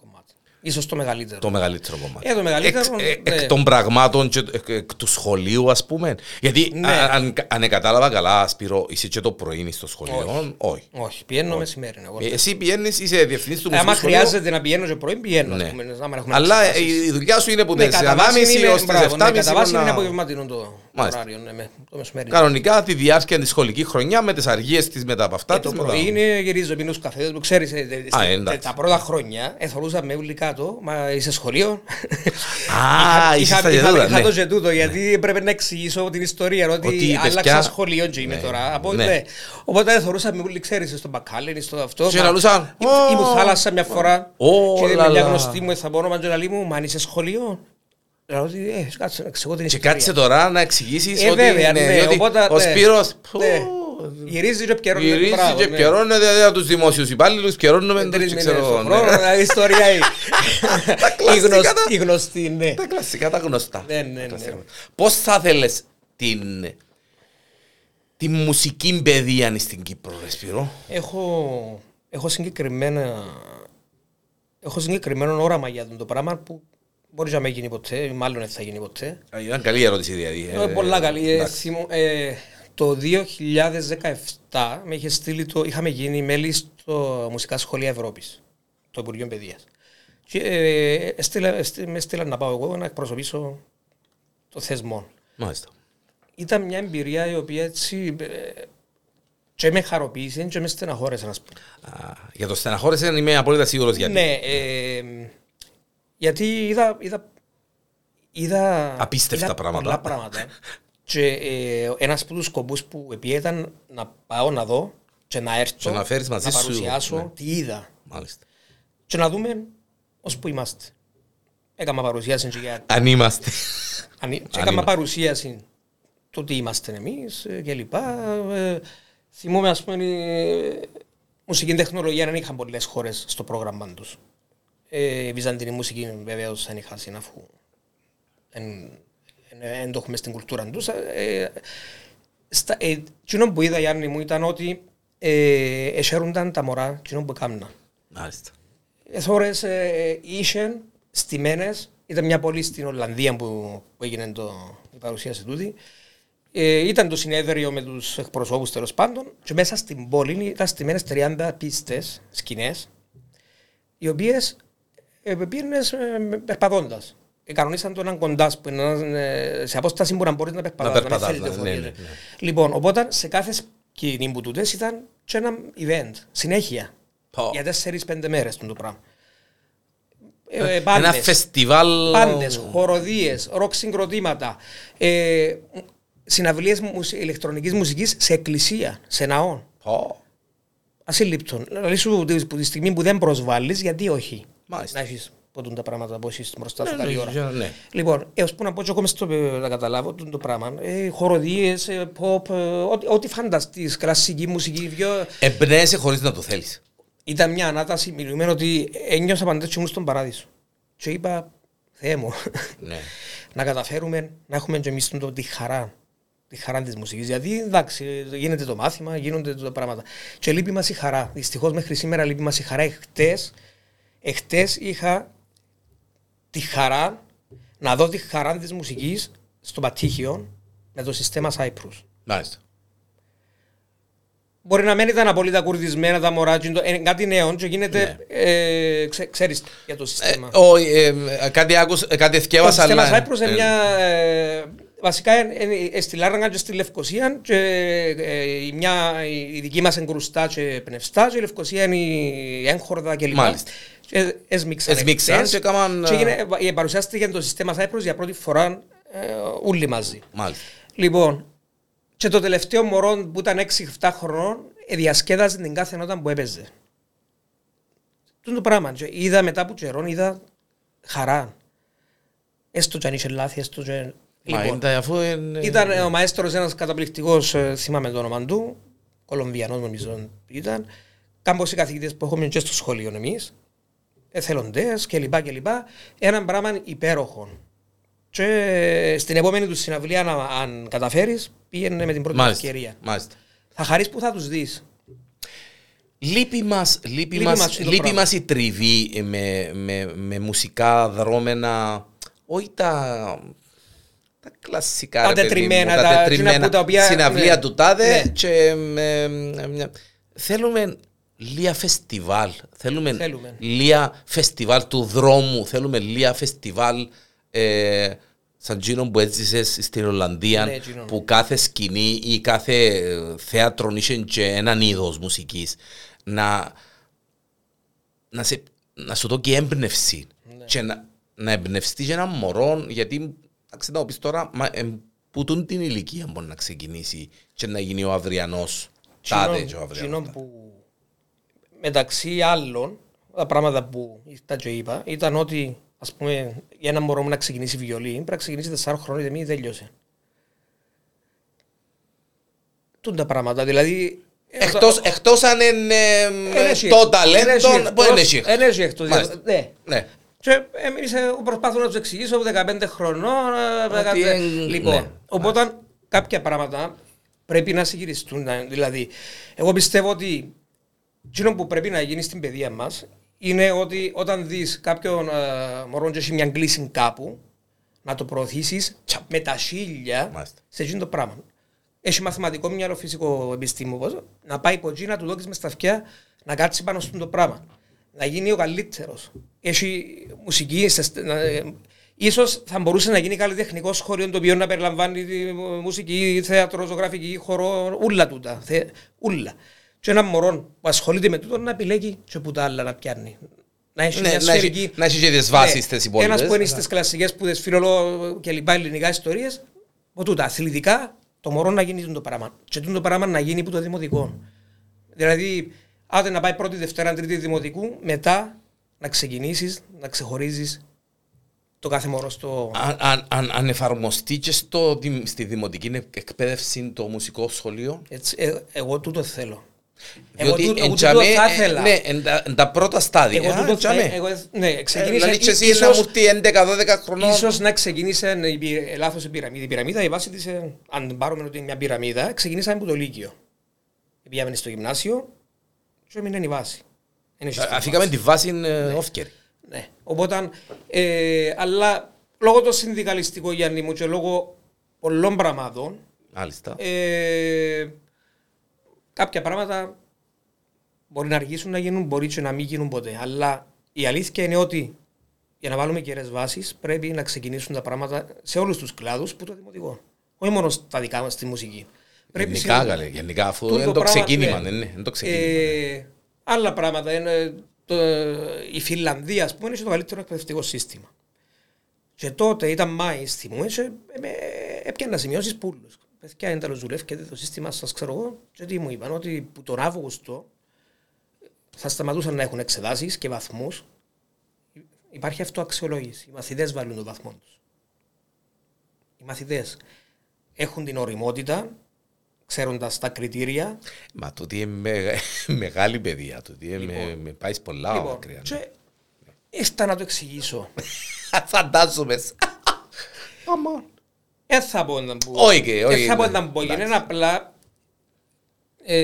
Ίσως το μεγαλύτερο. Το μεγαλύτερο κομμάτι. Ε, το μεγαλύτερο, Εκ, ε, ναι. εκ των πραγμάτων και εκ, εκ του σχολείου, ας πούμε. Γιατί Ναι. α- αν, αν κατάλαβα καλά, Σπύρο, είσαι και το πρωί στο σχολείο. Όχι. Όχι, πηγαίνω μεσημέρι. εγώ. Ε, Εσύ πηγαίνεις, είσαι διευθυντής του Ε, Άμα μουσικού σχολείου. χρειάζεται να πηγαίνω και πρωί, πηγαίνω. Ναι. ας πούμε, άμα έχουμε Αλλά ε, εξετάσεις. η δουλειά σου είναι που Ναι, τις κατά βάση 9.30 είναι- ως τις μπράβο, ναι, 7.30 κατά βάση είναι να- απογευματινό το Μάλιστα. ωράριο, ναι, με- το μεσημέρι. Κανονικά τη διάρκεια της σχολικής χρονιάς με τις αργίες της μετά από αυτά. Ε, το της, πρωί μετά- είναι γυρίζω πίνω στους καφέδες που ξέρεις, ε, ε, στα- εντάξει. τα πρώτα χρόνια εθωρούσαμε όλοι κάτω, μα είσαι σχολείο. Α, είσαι στα γεδούδα, Είχα ναι. το και τούτο, γιατί έπρεπε να εξηγήσω την ιστορία, Ότι ότι η άλλαξα παιδιά- σχολείο και είμαι Ναι, τώρα. Από- ναι. ναι. Οπότε εθωρούσαμε όλοι, ξέρεις, στο μπακάλεν, στο αυτό. Και μα- λαλούσαν, Ή- «Ω, Ήμουν θάλασσα μια φορά Ω, και λαλά. μια γνωστή μου θα πω όνομα και λαλή μου, μα αν είσαι σχολείο. Λέω ότι, ε, κάτσε να εξηγώ την Και ιστορία. κάτσε τώρα να εξηγήσεις Ε, ότι, βέβαια, ναι, ναι, διότι οπότε, ο ναι. Σπύρος που- Ναι. Γυρίζει και πιερώνει. γυρίζει μπράβο, και ναι. πιερώνεται δηλαδή τους δημόσιους υπάλληλους, πιερώνουμε τους Τρεις και μήνες ξέρω, στον ναι. χρόνος, δηλαδή, η ιστορία η- η κλασικά γνωστή- τα- η γνωστή, ναι. Τα κλασικά, τα γνωστά. Ναι, ναι, Τα κλασικά. ναι. Πώς θα θέλεις την, τη μουσική παιδεία στην Κύπρο, ρε Σπύρο. Έχω, έχω συγκεκριμένα έχω συγκεκριμένο όραμα για το πράγμα που μπορεί να μην γίνει ποτέ, ή μάλλον δεν θα γίνει ποτέ. Α, Ήταν καλή ερώτηση δηλαδή. Ε, πολλά καλή. Ε, εντάξει. θυμώ- ε, το 2017 με είχε στείλει το, είχαμε γίνει μέλη στο Μουσικά Σχολεία Ευρώπης, το Υπουργείο Παιδείας. Και ε, έστειλα- έστει- με έστειλαν να πάω εγώ να εκπροσωπήσω το θεσμό. Μάλιστα. Ήταν μια εμπειρία η οποία έτσι ε, και με χαροποίησε και με στεναχώρησε, να πούμε. Α, για το στεναχώρησε είμαι απόλυτα σίγουρος γιατί. Ναι, ε, γιατί είδα, είδα, είδα, Απίστευτα είδα πράγματα. Πολλά πράγματα. Και ε, ένας από τους σκοπούς που επί ήταν να πάω να δω και να έρθω Και να φέρεις μαζί να σου, παρουσιάσω ναι. τι είδα Μάλιστα. και να δούμε ως που είμαστε. Έκανα παρουσίαση και για Αν είμαστε. αν- και Αν έκανα είμα- παρουσίαση το τι είμαστε εμείς ε, και λοιπά. Ε, θυμούμαι ας πούμε ε, μουσική τεχνολογία δεν είχαν πολλές χώρες στο πρόγραμμα τους. Ε, η βυζαντινή μουσική βεβαίως δεν είχα αφού δεν το έχουμε στην κουλτούρα τους. Ε, στα, ε, εκείνο που είδα Γιάννη μου ήταν ότι ε, εσέρουνταν τα μωρά εκείνο που έκαναν. Μάλιστα. Εθώρες ε, είχαν στημένες Ήταν μια πόλη στην Ολλανδία που, που έγινε το, η παρουσίαση τούτη. Ε, ήταν το συνέδριο με τους εκπροσώπους τέλος πάντων και μέσα στην πόλη ήταν στημένες 30 πίστες, σκηνές, οι οποίες ε, πήγαινες ε, περπατώντας. Ε, κανονίσαν τον έναν κοντά που είναι ε, σε απόσταση που να μπορείς να περπατάς. Να περπατάς, ναι, ναι, ναι. Λοιπόν, οπότε σε κάθε σκηνή που τούτες ήταν και ένα event, συνέχεια. Πω. Για 4-5 μέρες το πράγμα. Ε, Ένα μπάντες, φεστιβάλ. Πάντες, χοροδίες, ροκ συγκροτήματα, ε, συναυλίες μουσ, ηλεκτρονικής μουσικής σε εκκλησία, σε ναό. Πω. Ασύλληπτον. Δηλαδή σου τη- που τη στιγμή που δεν προσβάλλεις, γιατί όχι; Μάλιστα. Να έχεις ποτούν τα πράγματα που έχεις μπροστά σου Ναι, καλή ναι, ώρα. ναι. Λοιπόν, έως που να πω και εγώ μες στο να καταλάβω τούτο το πράγμα. Ε, χοροδίες, ε, pop, ε, ό,τι, ό,τι φανταστείς, κλασική μουσική, δυο... Εμπνέεσαι χωρίς να το θέλεις. Ήταν μια ανάταση μιλουμένη ότι ένιωσα πάντα έτσι ήμουν στον παράδεισο. Και είπα, Θεέ μου, Ναι. να καταφέρουμε να έχουμε και εμείς το, τη χαρά τη χαρά της μουσικής. Γιατί εντάξει, γίνεται το μάθημα, γίνονται τα πράγματα. Και λείπει μας η χαρά. Δυστυχώς μέχρι σήμερα λείπει μας η χαρά. Εχθές εχθές είχα τη χαρά να δω τη χαρά της μουσικής στο Πατήχιο με το σύστημα Cyprus. Μάλιστα. Μπορεί να μην ήταν απολύτω κουρδισμένα τα μωρά, και το- ε, κάτι νέο και γίνεται. Ναι. Ε, ξέ, ξέρεις για το Ε, σύστημα. όχι, ε, ε, κάτι άκουσα, ε, κάτι Το εθιέβασα, σύστημα αλλά... Cyprus είναι ε, μια. ε, βασικά είναι- είναι ε, στη Λάραγκα και στη Λευκοσία και ε, η, μια, η δική μας εγκρουστά και πνευστά και η Λευκοσία είναι η έγχορδα κλπ. Μάλιστα. Και έσμιξαν. Έσμιξαν εχθές και έκαναν, Και έγινε, ε, παρουσιάστηκε το σύστημα Cyprus για πρώτη φορά ε, όλοι μαζί. Μάλιστα. Λοιπόν, και το τελευταίο μωρό που ήταν 6-7 χρονών ε, διασκέδαζε την κάθε νότα που έπαιζε. Αυτό το πράγμα. Και είδα μετά από καιρό, είδα χαρά. Έστω και αν είχε λάθη, έστω και... Μα Λοιπόν, είναι αφού είναι... ήταν ε, ο μαέστρος ένας καταπληκτικός, ε, θυμάμαι το όνομα του, Κολομβιανός νομίζω ήταν, κάμποσοι καθηγητές που έχουμε και στο σχολείο εμείς, εθελοντές κλπ. κλπ. Έναν πράγμα υπέροχο. Και ε, στην επόμενη του συναυλία, αν, αν καταφέρεις, πήγαινε με την πρώτη Μάλιστα. ευκαιρία. Μάλιστα. Θα χαρείς που θα τους δεις. Λείπει μας, λείπει Λείπει μας, μας το λείπει πράγμα. μας η τριβή με, με, με μουσικά δρόμενα, όχι τα, τα κλασικά Τα ρε παιδί μου, τετριμμένα, τα τα- τετριμμένα εκείνα που τα οποία- συναυλία ναι. του τάδε Ναι. και με, με- θέλουμε λίγα φεστιβάλ, θέλουμε, Θέλουμε. λίγα φεστιβάλ του δρόμου, θέλουμε λίγα φεστιβάλ ε, σαν εκείνο που έζησες στην Ολλανδία Ναι, εκείνο. που κάθε σκηνή ή κάθε ε, θέατρο είχε και έναν είδος μουσικής να, να, σε, να σου δώσει έμπνευση Ναι. και να, να εμπνευστείς και ένα μωρό γιατί εντάξει, να το πεις τώρα μα, ε, που τούν την ηλικία μπορεί να ξεκινήσει και να γίνει ο αυριανός τάδε και ο Κοινό- αυριανός κοινό που μεταξύ άλλων τα πράγματα που ήρθα και είπα ήταν ότι ας πούμε για ένα μωρό μου να ξεκινήσει βιολί πρέπει να ξεκινήσει 4 χρόνια γιατί μην τέλειωσε. Τούν τα πράγματα δηλαδή Εκτός, εκτός αν είναι ε, Εν έχει το εκτός. Εν ταλέντο έχει που εκτός. δεν έχει. Εν έχει εκτός. Μάλιστα. Ναι. Ναι. Και εμείς ε, προσπαθώ να τους εξηγήσω από 15 χρονών. ε, Ότι, 15 ε, Λοιπόν, ναι. οπότε κάποια πράγματα πρέπει να συγκυριστούν. να- Δηλαδή, εγώ πιστεύω ότι εκείνο που πρέπει να γίνει στην παιδεία μας είναι ότι όταν δεις κάποιον ε, μωρό και έχει μια κλίση κάπου, να το προωθήσεις με τα χίλια Μάλιστα. σε εκείνο το πράγμα. Έχει μαθηματικό μυαλό, φυσικό επιστήμο, πώς, να πάει από εκεί, να του δώσεις μες στα αυτιά, να κάτσει πάνω στο το πράγμα. Να γίνει ο καλύτερος. Έχει μουσική, σε- να- ε, ίσως θα μπορούσε να γίνει καλλιτεχνικός σχολείο το οποίο να περιλαμβάνει τη μουσική, θέατρο, ζωγραφική, χορό, ούλα τούτα. Θε, ούλα. Και ένα μωρό που ασχολείται με τούτο να επιλέγει και που τα άλλα να πιάνει. Να έχει Ναι, μια να έχει- σφαιρική... να έχει και τις βάσεις Ναι. στις υπόλοιπες. Ένας που είναι στις κλασικές σπουδές φιλολό και λοιπά ελληνικά ιστορίες, από τούτα αθλητικά, το μωρό να γίνει το πράγμα. Και το πράγμα να γίνει από το δημοτικό. Δηλαδή, άντε να πάει πρώτη, Δευτέρα, Τρίτη δημοτικού, μετά να ξεκινήσεις, να ξεχωρίζεις το κάθε μωρό στο... Αν, αν, αν, αν εφαρμοστεί και στο, δημ- στη δημοτική εκπαίδευση το μουσικό σχολείο. Έτσι, ε, εγώ τούτο θέλω. Εγώ τούτο θα ήθελα. Ε, ναι, τα πρώτα στάδια. Εγώ τούτο θα Ναι, ε, ξεκίνησε... Δηλαδή και εσύ είσαι μουρτή 11-12 χρονών. σω να ξεκίνησε ε, λάθος η πυραμίδα. Η πυραμίδα η βάση της, αν πάρουμε ότι είναι μια πυραμίδα, ξεκίνησαμε από το Λύκειο. Πήγαμε στο γυμνάσιο και έμεινε η βάση. Αφήκαμε τη βάση ναι. όφκερη. Ναι, οπότε, αλλά λόγω των συνδικαλιστικών Γιάννη μου και λόγω πολλών πραγμάτων, Μάλιστα κάποια πράγματα μπορεί να αργήσουν να γίνουν, μπορεί και να μην γίνουν ποτέ. Αλλά η αλήθεια είναι ότι για να βάλουμε καιρές βάσει πρέπει να ξεκινήσουν τα πράγματα σε όλους τους κλάδους που το δημοτικό. Όχι μόνο στα δικά μας στη μουσική. Πρέπει γενικά, καλέ, γενικά είναι το, το ξεκίνημα. Ναι. ναι, ναι, είναι το ξεκίνημα. Ε, άλλα πράγματα είναι το, η Φιλανδία, ας πούμε, είναι το καλύτερο εκπαιδευτικό σύστημα. Και τότε ήταν Μάη στη Μουέ, έπιανα σημειώσεις πουλους παιδιά είναι τέλος δουλεύκεται το σύστημα σας ξέρω εγώ και τι μου είπαν ότι που τον Αύγουστο θα σταματούσαν να έχουν εξετάσεις και βαθμούς υπάρχει αυτοαξιολόγηση, οι μαθητές βάλουν τον βαθμό τους οι μαθητές έχουν την οριμότητα ξέροντας τα κριτήρια. Μα το τι είναι μεγάλη παιδεία, το τι με, λοιπόν. με πάει πολλά λοιπόν, μακριά. Ναι. Να το εξηγήσω. Φαντάζομαι. Δεν θα πω να πω. Όχι, ε, όχι. Δεν θα πω να πω. Είναι απλά. Ε,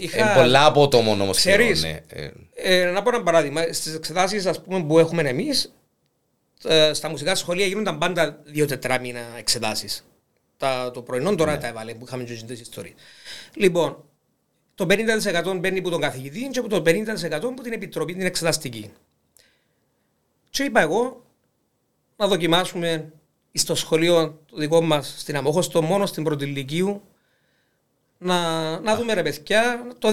είχα... Είναι πολλά απότομο όμω. Ξέρεις, ναι, ε. ε, να πω ένα παράδειγμα. Στις εξετάσεις που έχουμε εμείς, στα μουσικά σχολεία γίνονταν πάντα δύο τετράμινα εξετάσεις. Το πρωινό τώρα ναι. τα έβαλε που είχαμε ζωή ιστορία. Λοιπόν, το 50% μπαίνει από τον καθηγητή και από το 50% από την επιτροπή την εξεταστική. Και είπα εγώ να δοκιμάσουμε στο σχολείο το δικό μας στην Αμόχωστο, μόνο στην Πρωτηλικίου, να, να δούμε ρε παιδιά το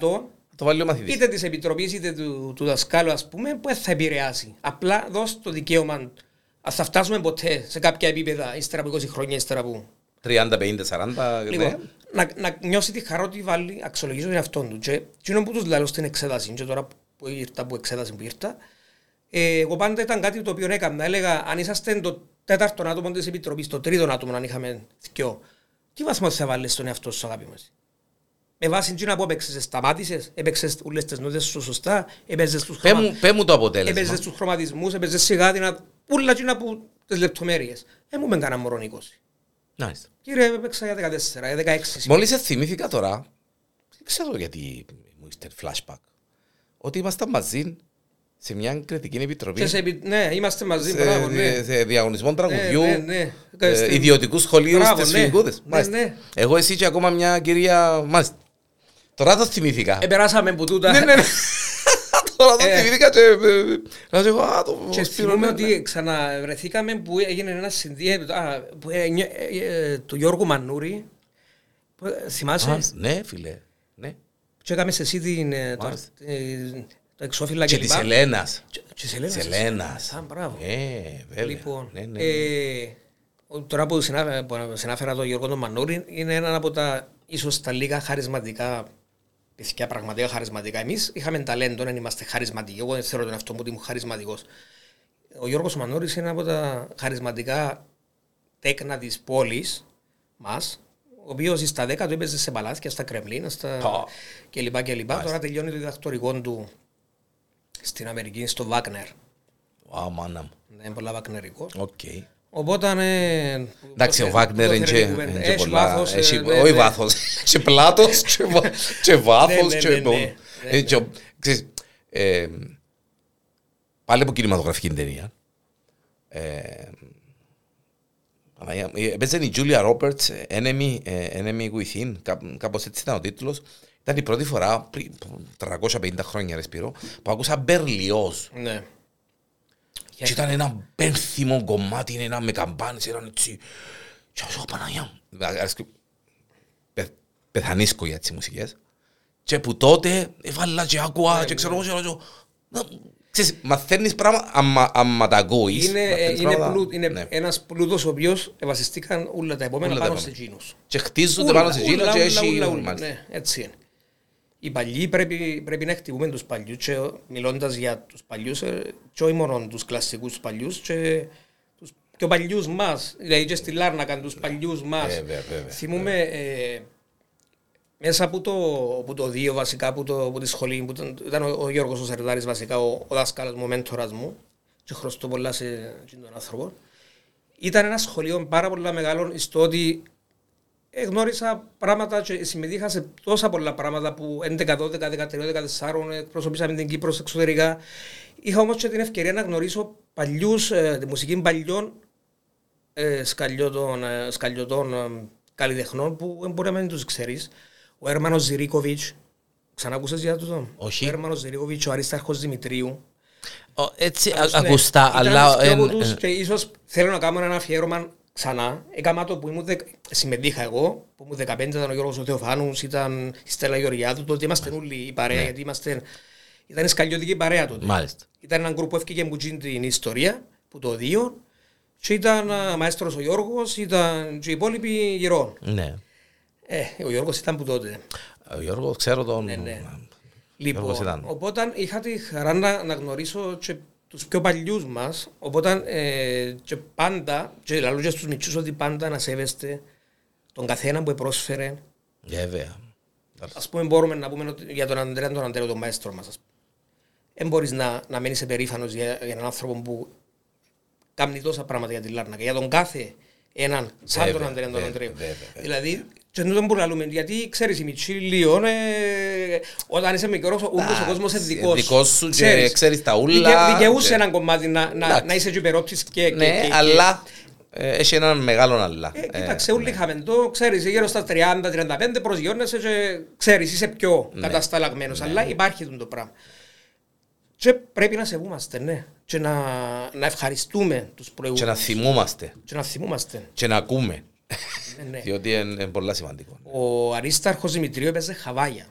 10% το βάλει ο είτε της επιτροπής είτε του, του δασκάλου, ας πούμε, που θα επηρεάσει. Απλά δώσ' το δικαίωμα. Α θα φτάσουμε ποτέ σε κάποια επίπεδα, ύστερα από 20 χρόνια, ύστερα από. 30, 50, 40. Λοιπόν, ναι. να, να νιώσει τη χαρά ότι βάλει, αξιολογίζω τον εαυτό του. Και, και είναι που τους λέω στην εξέταση, και τώρα που ήρθα, που εξέταση που ήρθα, ε, εγώ πάντα ήταν κάτι το οποίο έκανα. Έλεγα, αν είσαστε το τέταρτο άτομο της επιτροπής, το τρίτο άτομο, αν είχαμε δυο, τι βαθμό θα βάλεις στον εαυτό σου, αγάπη μας; Με βάση τι πω, έπαιξες, σταμάτησες, έπαιξες όλε τις νότε σου σωστά, έπαιζες τους χρωματισμού. Έπαιζες τους χρωματισμούς, έπαιζες σιγά την. Πούλα τις λεπτομέρειες. Ε, μου με 20. Nice. Κύριε, θυμήθηκα τώρα, δεν ξέρω γιατί μου είστε flashback, ότι ήμασταν μαζί σε μια κριτική επιτροπή. Σε, ναι, είμαστε μαζί, σε, μπράβο, ναι. σε διαγωνισμό τραγουδιού, ναι, ναι, ε, ιδιωτικού σχολείου μπράβο, στις Φιλικούδες. Εγώ εσύ και ακόμα μια κυρία, μάλιστα. Τώρα το θυμήθηκα. Επεράσαμε από τούτα. Ναι, ναι, ναι. Τώρα το θυμήθηκα και... Να σου το Και θυμούμε ότι ξαναβρεθήκαμε που έγινε ένα συνδύο του Γιώργου Μανούρη. Θυμάσαι. Ναι, φίλε. Και έκαμε εσύ την τα εξώφυλλα και, και της Ελένας. Της Ελένας. Μπράβο. Ε, βέβαια. Λοιπόν, ναι, ναι, ε, ναι. Ε, τώρα που συνάφερα τον Γιώργο τον Μανούρη, είναι ένα από τα ίσως τα λίγα χαρισματικά παιδιά, πραγματικά χαρισματικά. Εμείς είχαμε ταλέντο, να είμαστε χαρισματικοί. Εγώ δεν θέλω τον εαυτό μου ότι είμαι χαρισματικός. Ο Γιώργος Μανούρης είναι ένα από τα χαρισματικά τέκνα της πόλης μας, ο οποίος στα 10 του έπαιζε σε παλάτια, στα Κρεμλίνα στα... Oh. κλπ. κλπ. Τώρα τελειώνει το διδακτορικό του στην Αμερική, στο Βάγκνερ. Α, μάνα μου. Ναι, είναι πολλά βακνερικό. Οκ. Οπότε. Ναι, Εντάξει, ο ε, Βάγκνερ ε, ε, είναι και πολλά. Ναι, όχι ναι. βάθος. Σε πλάτος, σε βάθος. Πάλι από κινηματογραφική ταινία. Έπαιζε η Τζούλια Ρόπερτς, Enemy Within, κάπως έτσι ήταν ο τίτλος. Ήταν η πρώτη φορά πριν 350 χρόνια, ρε Σπύρο, που άκουσα Μπερλιό. Ναι. Και ήταν ένα πένθυμο κομμάτι, ένα με καμπάνες, ήταν έτσι. Τι όσο Παναγιά μου. Πεθανίσκω για τις μουσικές. Και που τότε έβαλα και άκουα ναι, και ξέρω ναι. εγώ Ξέρεις, μαθαίνεις πράγμα άμα τα ακούεις. Είναι, ε, είναι, πλούτ, είναι ναι. ένας πλούτος ο οποίος βασιστήκαν όλα τα επόμενα πάνω σε εκείνους. Και χτίζονται πάνω σε εκείνους και έχει... Ναι, έτσι είναι οι παλιοί πρέπει, πρέπει να χτυπούμε τους παλιούς. Μιλώντα μιλώντας για τους παλιούς ε, και όχι μόνο τους κλασσικούς παλιούς, και τους παλιούς μας, μας, δηλαδή και στη Λάρνακα τους παλιούς μας. Ε, βέβαια, Θυμούμε ε, μέσα από το, από το δύο βασικά, από, το, από τη σχολή που ήταν, ήταν ο, ο Γιώργος ο Σερδάρης βασικά, ο, ο δάσκαλος μου, ο μέντορας μου και χρωστώ πολλά σε, σε τον άνθρωπο. Ήταν ένα σχολείο πάρα πολύ μεγάλο στο ότι γνώρισα πράγματα και συμμετείχα σε τόσα πολλά πράγματα που 11, 12, 13, 14 εκπροσωπήσαμε την Κύπρο εξωτερικά. Είχα όμως και την ευκαιρία να γνωρίσω παλιούς, ε, τη μουσική παλιών ε, σκαλιωτών, ε, σκαλιωτών ε, καλλιτεχνών που δεν μπορεί να μην τους ξέρεις. Ο Έρμανος Ζηρίκοβιτς, ξανά ακούσες για αυτό. Όχι. Ο Έρμανος Ζηρίκοβιτς, ο Αριστάρχο Δημητρίου. Ο, έτσι, α- Ναι, ακουστά, ήταν αλλά... ένας πιο εν- από τους ε, και ίσως θέλω να κάνω ένα αφιέρωμα ξανά. Έκανα το που ήμουν, δεκ- συμμετείχα εγώ, που ήμουν 15, ήταν ο Γιώργος ο Θεοφάνους, ήταν η Στέλλα Γεωργιάδου, τότε είμαστε όλοι η παρέα, γιατί είμαστε, ήταν η σκαλιωτική παρέα τότε. Μάλιστα. Ήταν ένα γκρουπ που έφυγε μου την ιστορία, που το δύο, και ήταν ο μαέστρος ο Γιώργος, ήταν και οι υπόλοιποι γυρών. Ναι. Ε, ο Γιώργος ήταν που τότε. Ο Γιώργος, ξέρω τον... Ναι, ναι. Γιώργος Λοιπόν, ήταν. οπότε είχα τη χαρά να, να γνωρίσω και τους πιο παλιούς μας, οπότε ε, και πάντα, και λαλώ και στους μητσούς ότι πάντα να σέβεστε τον καθένα που πρόσφερε. Βέβαια. Ας πούμε μπορούμε να πούμε ότι για τον Αντρέα τον Αντρέα τον μαέστρο μας. Δεν μπορείς να, να μένεις περήφανος για, για έναν άνθρωπο που κάνει τόσα πράγματα για τη Λάρνακα. Για τον κάθε έναν, σαν Βέβαια, τον Αντρέα τον βέβαια, Αντρέα. βέβαια, βέβαια. Δηλαδή, και τούτο που λαλούμε, γιατί ξέρεις η Μιτσί λίγο, ε, όταν είσαι μικρός, ούλος ο κόσμος είναι δικός Δικός σου και ξέρεις τα ούλα Δικαι- Δικαιούσε και- έναν κομμάτι να, να, Εντάξει. να είσαι και υπερόπτης και... και- Ναι, και- και- αλλά ε, έχει έναν μεγάλο αλλά. Ε, κοίταξε, όλοι είχαμε το, ξέρεις, γύρω στα 30-35 προσγειώνεσαι και ξέρεις, είσαι πιο Ναι. κατασταλαγμένος, αλλά υπάρχει το πράγμα. Και πρέπει να σεβούμαστε, ναι, και να, να ευχαριστούμε τους Και προηγούμενους. να θυμούμαστε Και να θυμούμαστε. και να ακούμε. Ναι, ναι. Διότι είναι είναι πολύ σημαντικό. Ο Αρίσταρχος Δημητρίου έπαιζε χαβάγια.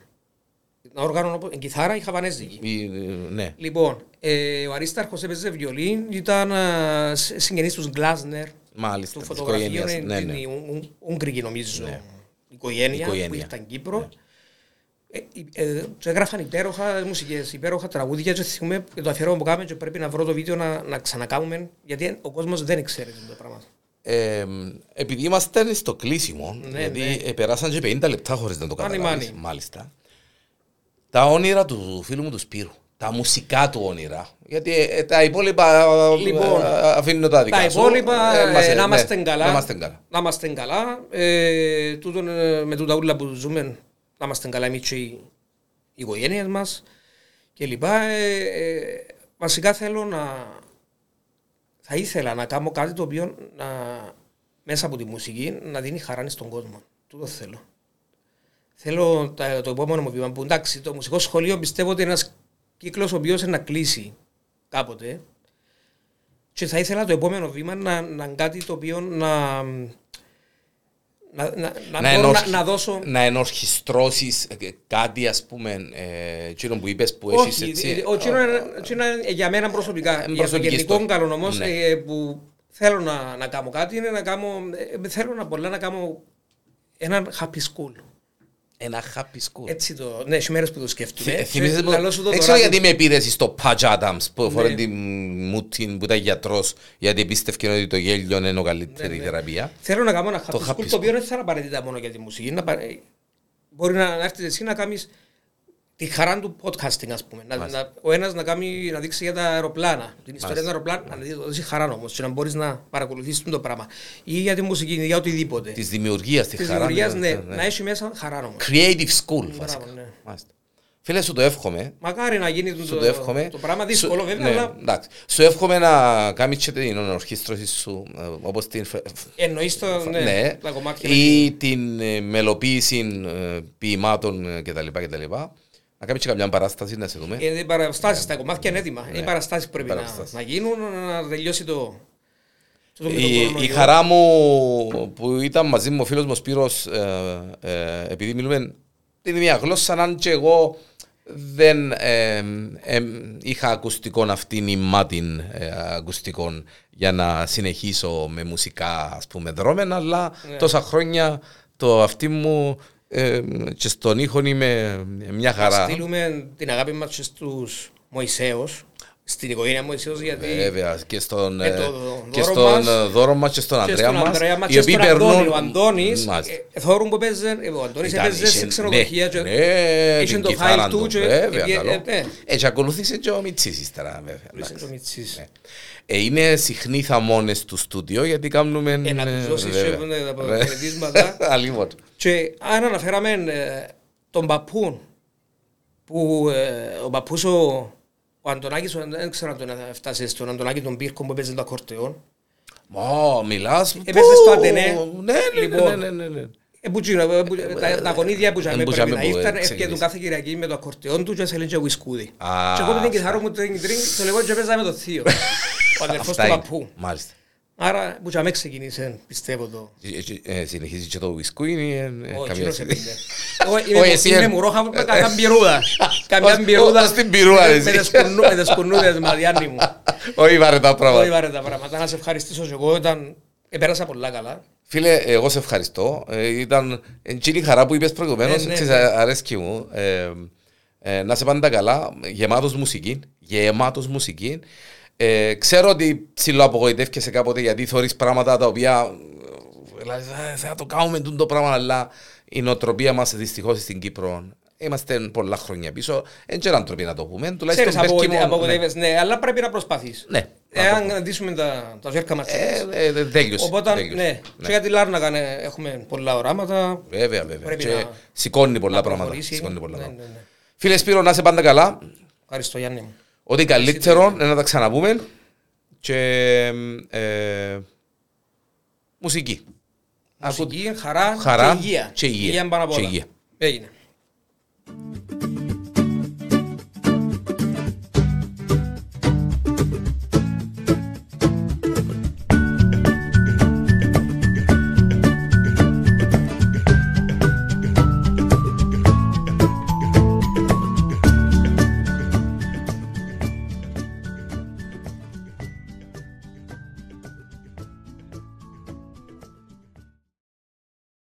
Ένα όργανο όπως, εν κιθάρα ή χαβανέζικη. Η- Ναι. Λοιπόν, ε, ο Αρίσταρχος έπαιζε βιολίν, ήταν ε, σ- συγγενής του Γκλάσνερ, Μάλιστα. του της φωτογραφείου, οικογένειας. είναι Ναι, την ναι. Ουγ- Ουγ- Ουγγρική νομίζω οικογένεια, Οικογένεια. που ήρθαν Κύπρο. Ε, ε, ε, και έγραφαν υπέροχα μουσικές, υπέροχα τραγούδια και θυμούμε και το αφιέρωμα που κάνουμε και πρέπει να βρω το βίντεο να, να ξανακάμουμε γιατί ο κόσμος δεν ξέρει το πράγμα. Ε, επειδή είμαστε στο κλείσιμο, Ναι, γιατί ναι. ε, περάσαν και 50 λεπτά χωρίς να το Μάνι, καταλάβεις, μάνι. μάλιστα. Τα όνειρα του φίλου μου του Σπύρου, τα μουσικά του όνειρα, γιατί ε, τα υπόλοιπα Λοιπόν, ε, αφήνω τα δικά Τα σου. υπόλοιπα, Ε, μας- ε, να ναι, είμαστε καλά. Να είμαστε καλά. Να είμαστε καλά. Ε, τούτον, ε, με τούτα ούλα που ζούμε, να είμαστε καλά εμείς και οι οι οικογένειες μας και λοιπά. Ε, ε, βασικά θέλω να... Θα ήθελα να κάνω κάτι το οποίο να, μέσα από τη μουσική να δίνει χαρά στον κόσμο. Τούτο θέλω. Θέλω τα- το επόμενο μου βήμα που εντάξει, το μουσικό σχολείο πιστεύω ότι είναι ένας κύκλος ο οποίος είναι να κλείσει κάποτε. Και θα ήθελα το επόμενο βήμα να, να είναι κάτι το οποίο να, να, να, να, Να μπορώ να, ενορχι- να δώσω... να ενορχιστρώσεις ε, κάτι ας πούμε ε, εκείνο που είπες που έχεις Όχι, έτσι ε, ο Τσίνο είναι, Τσίνο είναι για μένα προσωπικά. Ε, για το προσωπική γενικό ιστορία. καλό όμως Ναι. ε, που θέλω να, να κάνω κάτι είναι να κάνω, ε, θέλω να πολλά να κάνω έναν happy school. Ένα happy school Έτσι το, ναι, έχει μέρες που το σκέφτομαι. Ε, θυμίζεις Και μου- λαλώ σου το Δεν τώρα ξέρω που- γιατί με πήρες στο Patch Adams που Ναι. φορέ την μούτιν που ήταν γιατρός γιατί πίστευκε ότι το γέλιο είναι ο καλύτερη ναι. θεραπεία. Θέλω να κάνω ένα happy Το school happy το οποίο δεν θα είναι απαραίτητα μόνο για τη μουσική. Να, πα- ε, μπορεί να, να έρθεις εσύ να κάνεις τη χαρά του podcasting, ας πούμε. Να, να, ο ένας να, κάνει, να δείξει για τα αεροπλάνα, την ιστορία του αεροπλάνα, να δει- δώσει χαρά όμως και να μπορείς να παρακολουθήσεις το πράγμα. Ή για τη μουσική, για οτιδήποτε. Της δημιουργίας, τη Της χαρά. δημιουργίας, ναι, ναι. να έχει μέσα χαρά όμως. Creative school βασικά. ναι. Μάλιστα. Φίλε σου το εύχομαι. Μακάρι να γίνει το, Σου το εύχομαι. το πράγμα δύσκολο Σου- βέβαια, ναι, αλλά εντάξει. Σου εύχομαι να κάνεις και την ορχήστρωση σου ε, όπως την φε- εννοείς το, ναι, ναι, τα κομμάτια. ή την ε, μελοποίηση ε, ποιημάτων ε, κτλ. κτλ. Να κάνεις και κάποια παράσταση να σε δούμε. Ε, οι παραστάσεις, τα κομμάτια είναι έτοιμα. Οι παραστάσεις πρέπει να, παραστάσεις. να γίνουν, να τελειώσει το... το- το- το Η, η κορονοϊό. χαρά μου που ήταν μαζί μου ο φίλος μου ο Σπύρος ε, ε, επειδή μιλούμε την ίδια γλώσσα αν και εγώ δεν ε, ε, είχα ακουστικών αυτήν η μάτιν ε, ακουστικών για να συνεχίσω με μουσικά ας πούμε δρόμενα αλλά Ναι. τόσα χρόνια το αυτή μου ε, και στον ήχο είμαι μια Να χαρά. στείλουμε την αγάπη μας και στους Μωυσέους. Στην οικογένεια μου αισίως γιατί Βέβαια, και στον, Ε, ε, το και δώρο στον μας ε, δώρο μας και στον και Ανδρέα στον μας, Ανδρέα μας οι και οποίοι στον Αντώνη. περνούν... Ο Αντώνης, Μάλιστα. ε, θόρουν που παίζε, ε, ο Αντώνης Ήταν, έπαιζε σε είχε- ξενοδοχεία ναι, και ναι, είχε την το κιθάρα file του του, και- βέβαια, ε, καλό. ε, ναι. Ε, και ακολούθησε και ο Μιτσής ύστερα, βέβαια. Είσαι εντάξει. το Μιτσής. Ε, είναι συχνοί θαμώνες του στούντιο γιατί κάνουμε... Ε, να τους ε, δώσεις βέβαια. και που είναι τα Ρε. χαιρετίσματα. Αλλήμον. Και αν αναφέραμε ε, τον παππούν, που ε, ο παππούς ο, ο Αντωνάκης, ο- δεν ξέρω αν τον έφτασε στον Αντωνάκη τον Πύρκο που παίζει το ακορτεόν. Ω, μιλάς... Έπαιζε Πού; στο Αντενέ. Ναι, ναι, ναι, Λοιπόν, ναι, ναι, ναι. Ε, που τζίνο, ε, που- τα- Τα γονίδια που τζάμε που πρέπει τζάμε να που, ε, ήρθαν, έφυγε ξεκινήσει. τον κάθε Κυριακή με το ακορτεόν τους και σε και ουισκούδι. Α, Και εγώ με την αυτά. κιθάρα μου τρίνγκ τρίνγκ, το λεγό και παίζα με το θείο. Ο αδερφός Αυτά του είναι. παππού. Μάλιστα. Άρα που τζάμε ξεκινήσε, πιστεύω το. Ε, ε, Συνεχίζει και το ουισκούι είναι ε, Όχι, καμία εκείνος σχέση. έπαιρνε. Εγώ Όχι, είμαι- εσύ Είμαι ε- μουρόχα με καμιά μπυρούδα. Καμιά Ως- μπυρούδα. ως την πυρούδα, με- εσύ. Με τις σκουρνού- με τις σκουρνούδες Μαριάννη μου. Όχι βαρετά Όχι πράγματα. βαρετά πράγματα. Να σε ευχαριστήσω και εγώ. Ήταν... Επέρασα πολλά καλά. Φίλε, εγώ σε ευχαριστώ. Ε, ήταν εκείνη η χαρά που είπες προηγουμένως, Ναι, ναι, ξέρεις, ναι. αρέσκει μου. Ε, ε, να σε πάντα καλά, γεμάτος μουσική, γεμάτος μουσική. Ε, ξέρω ότι ψηλοαπογοητεύκεσαι κάποτε γιατί θεωρείς πράγματα τα οποία ε, δηλαδή, θα, θα το κάνουμε τούτο το πράγμα, αλλά η νοοτροπία μας δυστυχώς στην Κύπρο είμαστε πολλά χρόνια πίσω. Δεν ξέρω αν τροπή να το πούμε. Τουλάχιστον Ξέρεις, Μπέρκι μου, ναι. απογοητεύεσαι. Ναι, αλλά πρέπει να προσπαθείς. Ναι. Εάν ντύσουμε τα, τα ζέρκα μας. Ε, ε, ε, τέλειωσε, Οπότε, τέλειωσε. ναι. Και για τη Λάρνακα ναι, έχουμε πολλά οράματα. Βέβαια, βέβαια. Πρέπει Και να- σηκώνει πολλά να πράγματα. προχωρήσει. Σηκώνει πολλά Ναι, πράγματα. ναι, ναι. Φίλε Σπύρο, να είσαι πάντα καλά. Ευχαριστώ Γιάννη μου. Ό,τι καλύτερο να τα ξαναπούμε και ε, μουσική. Μουσική, χαρά, χαρά και υγεία. Και υγεία, και υγεία. Έγινε.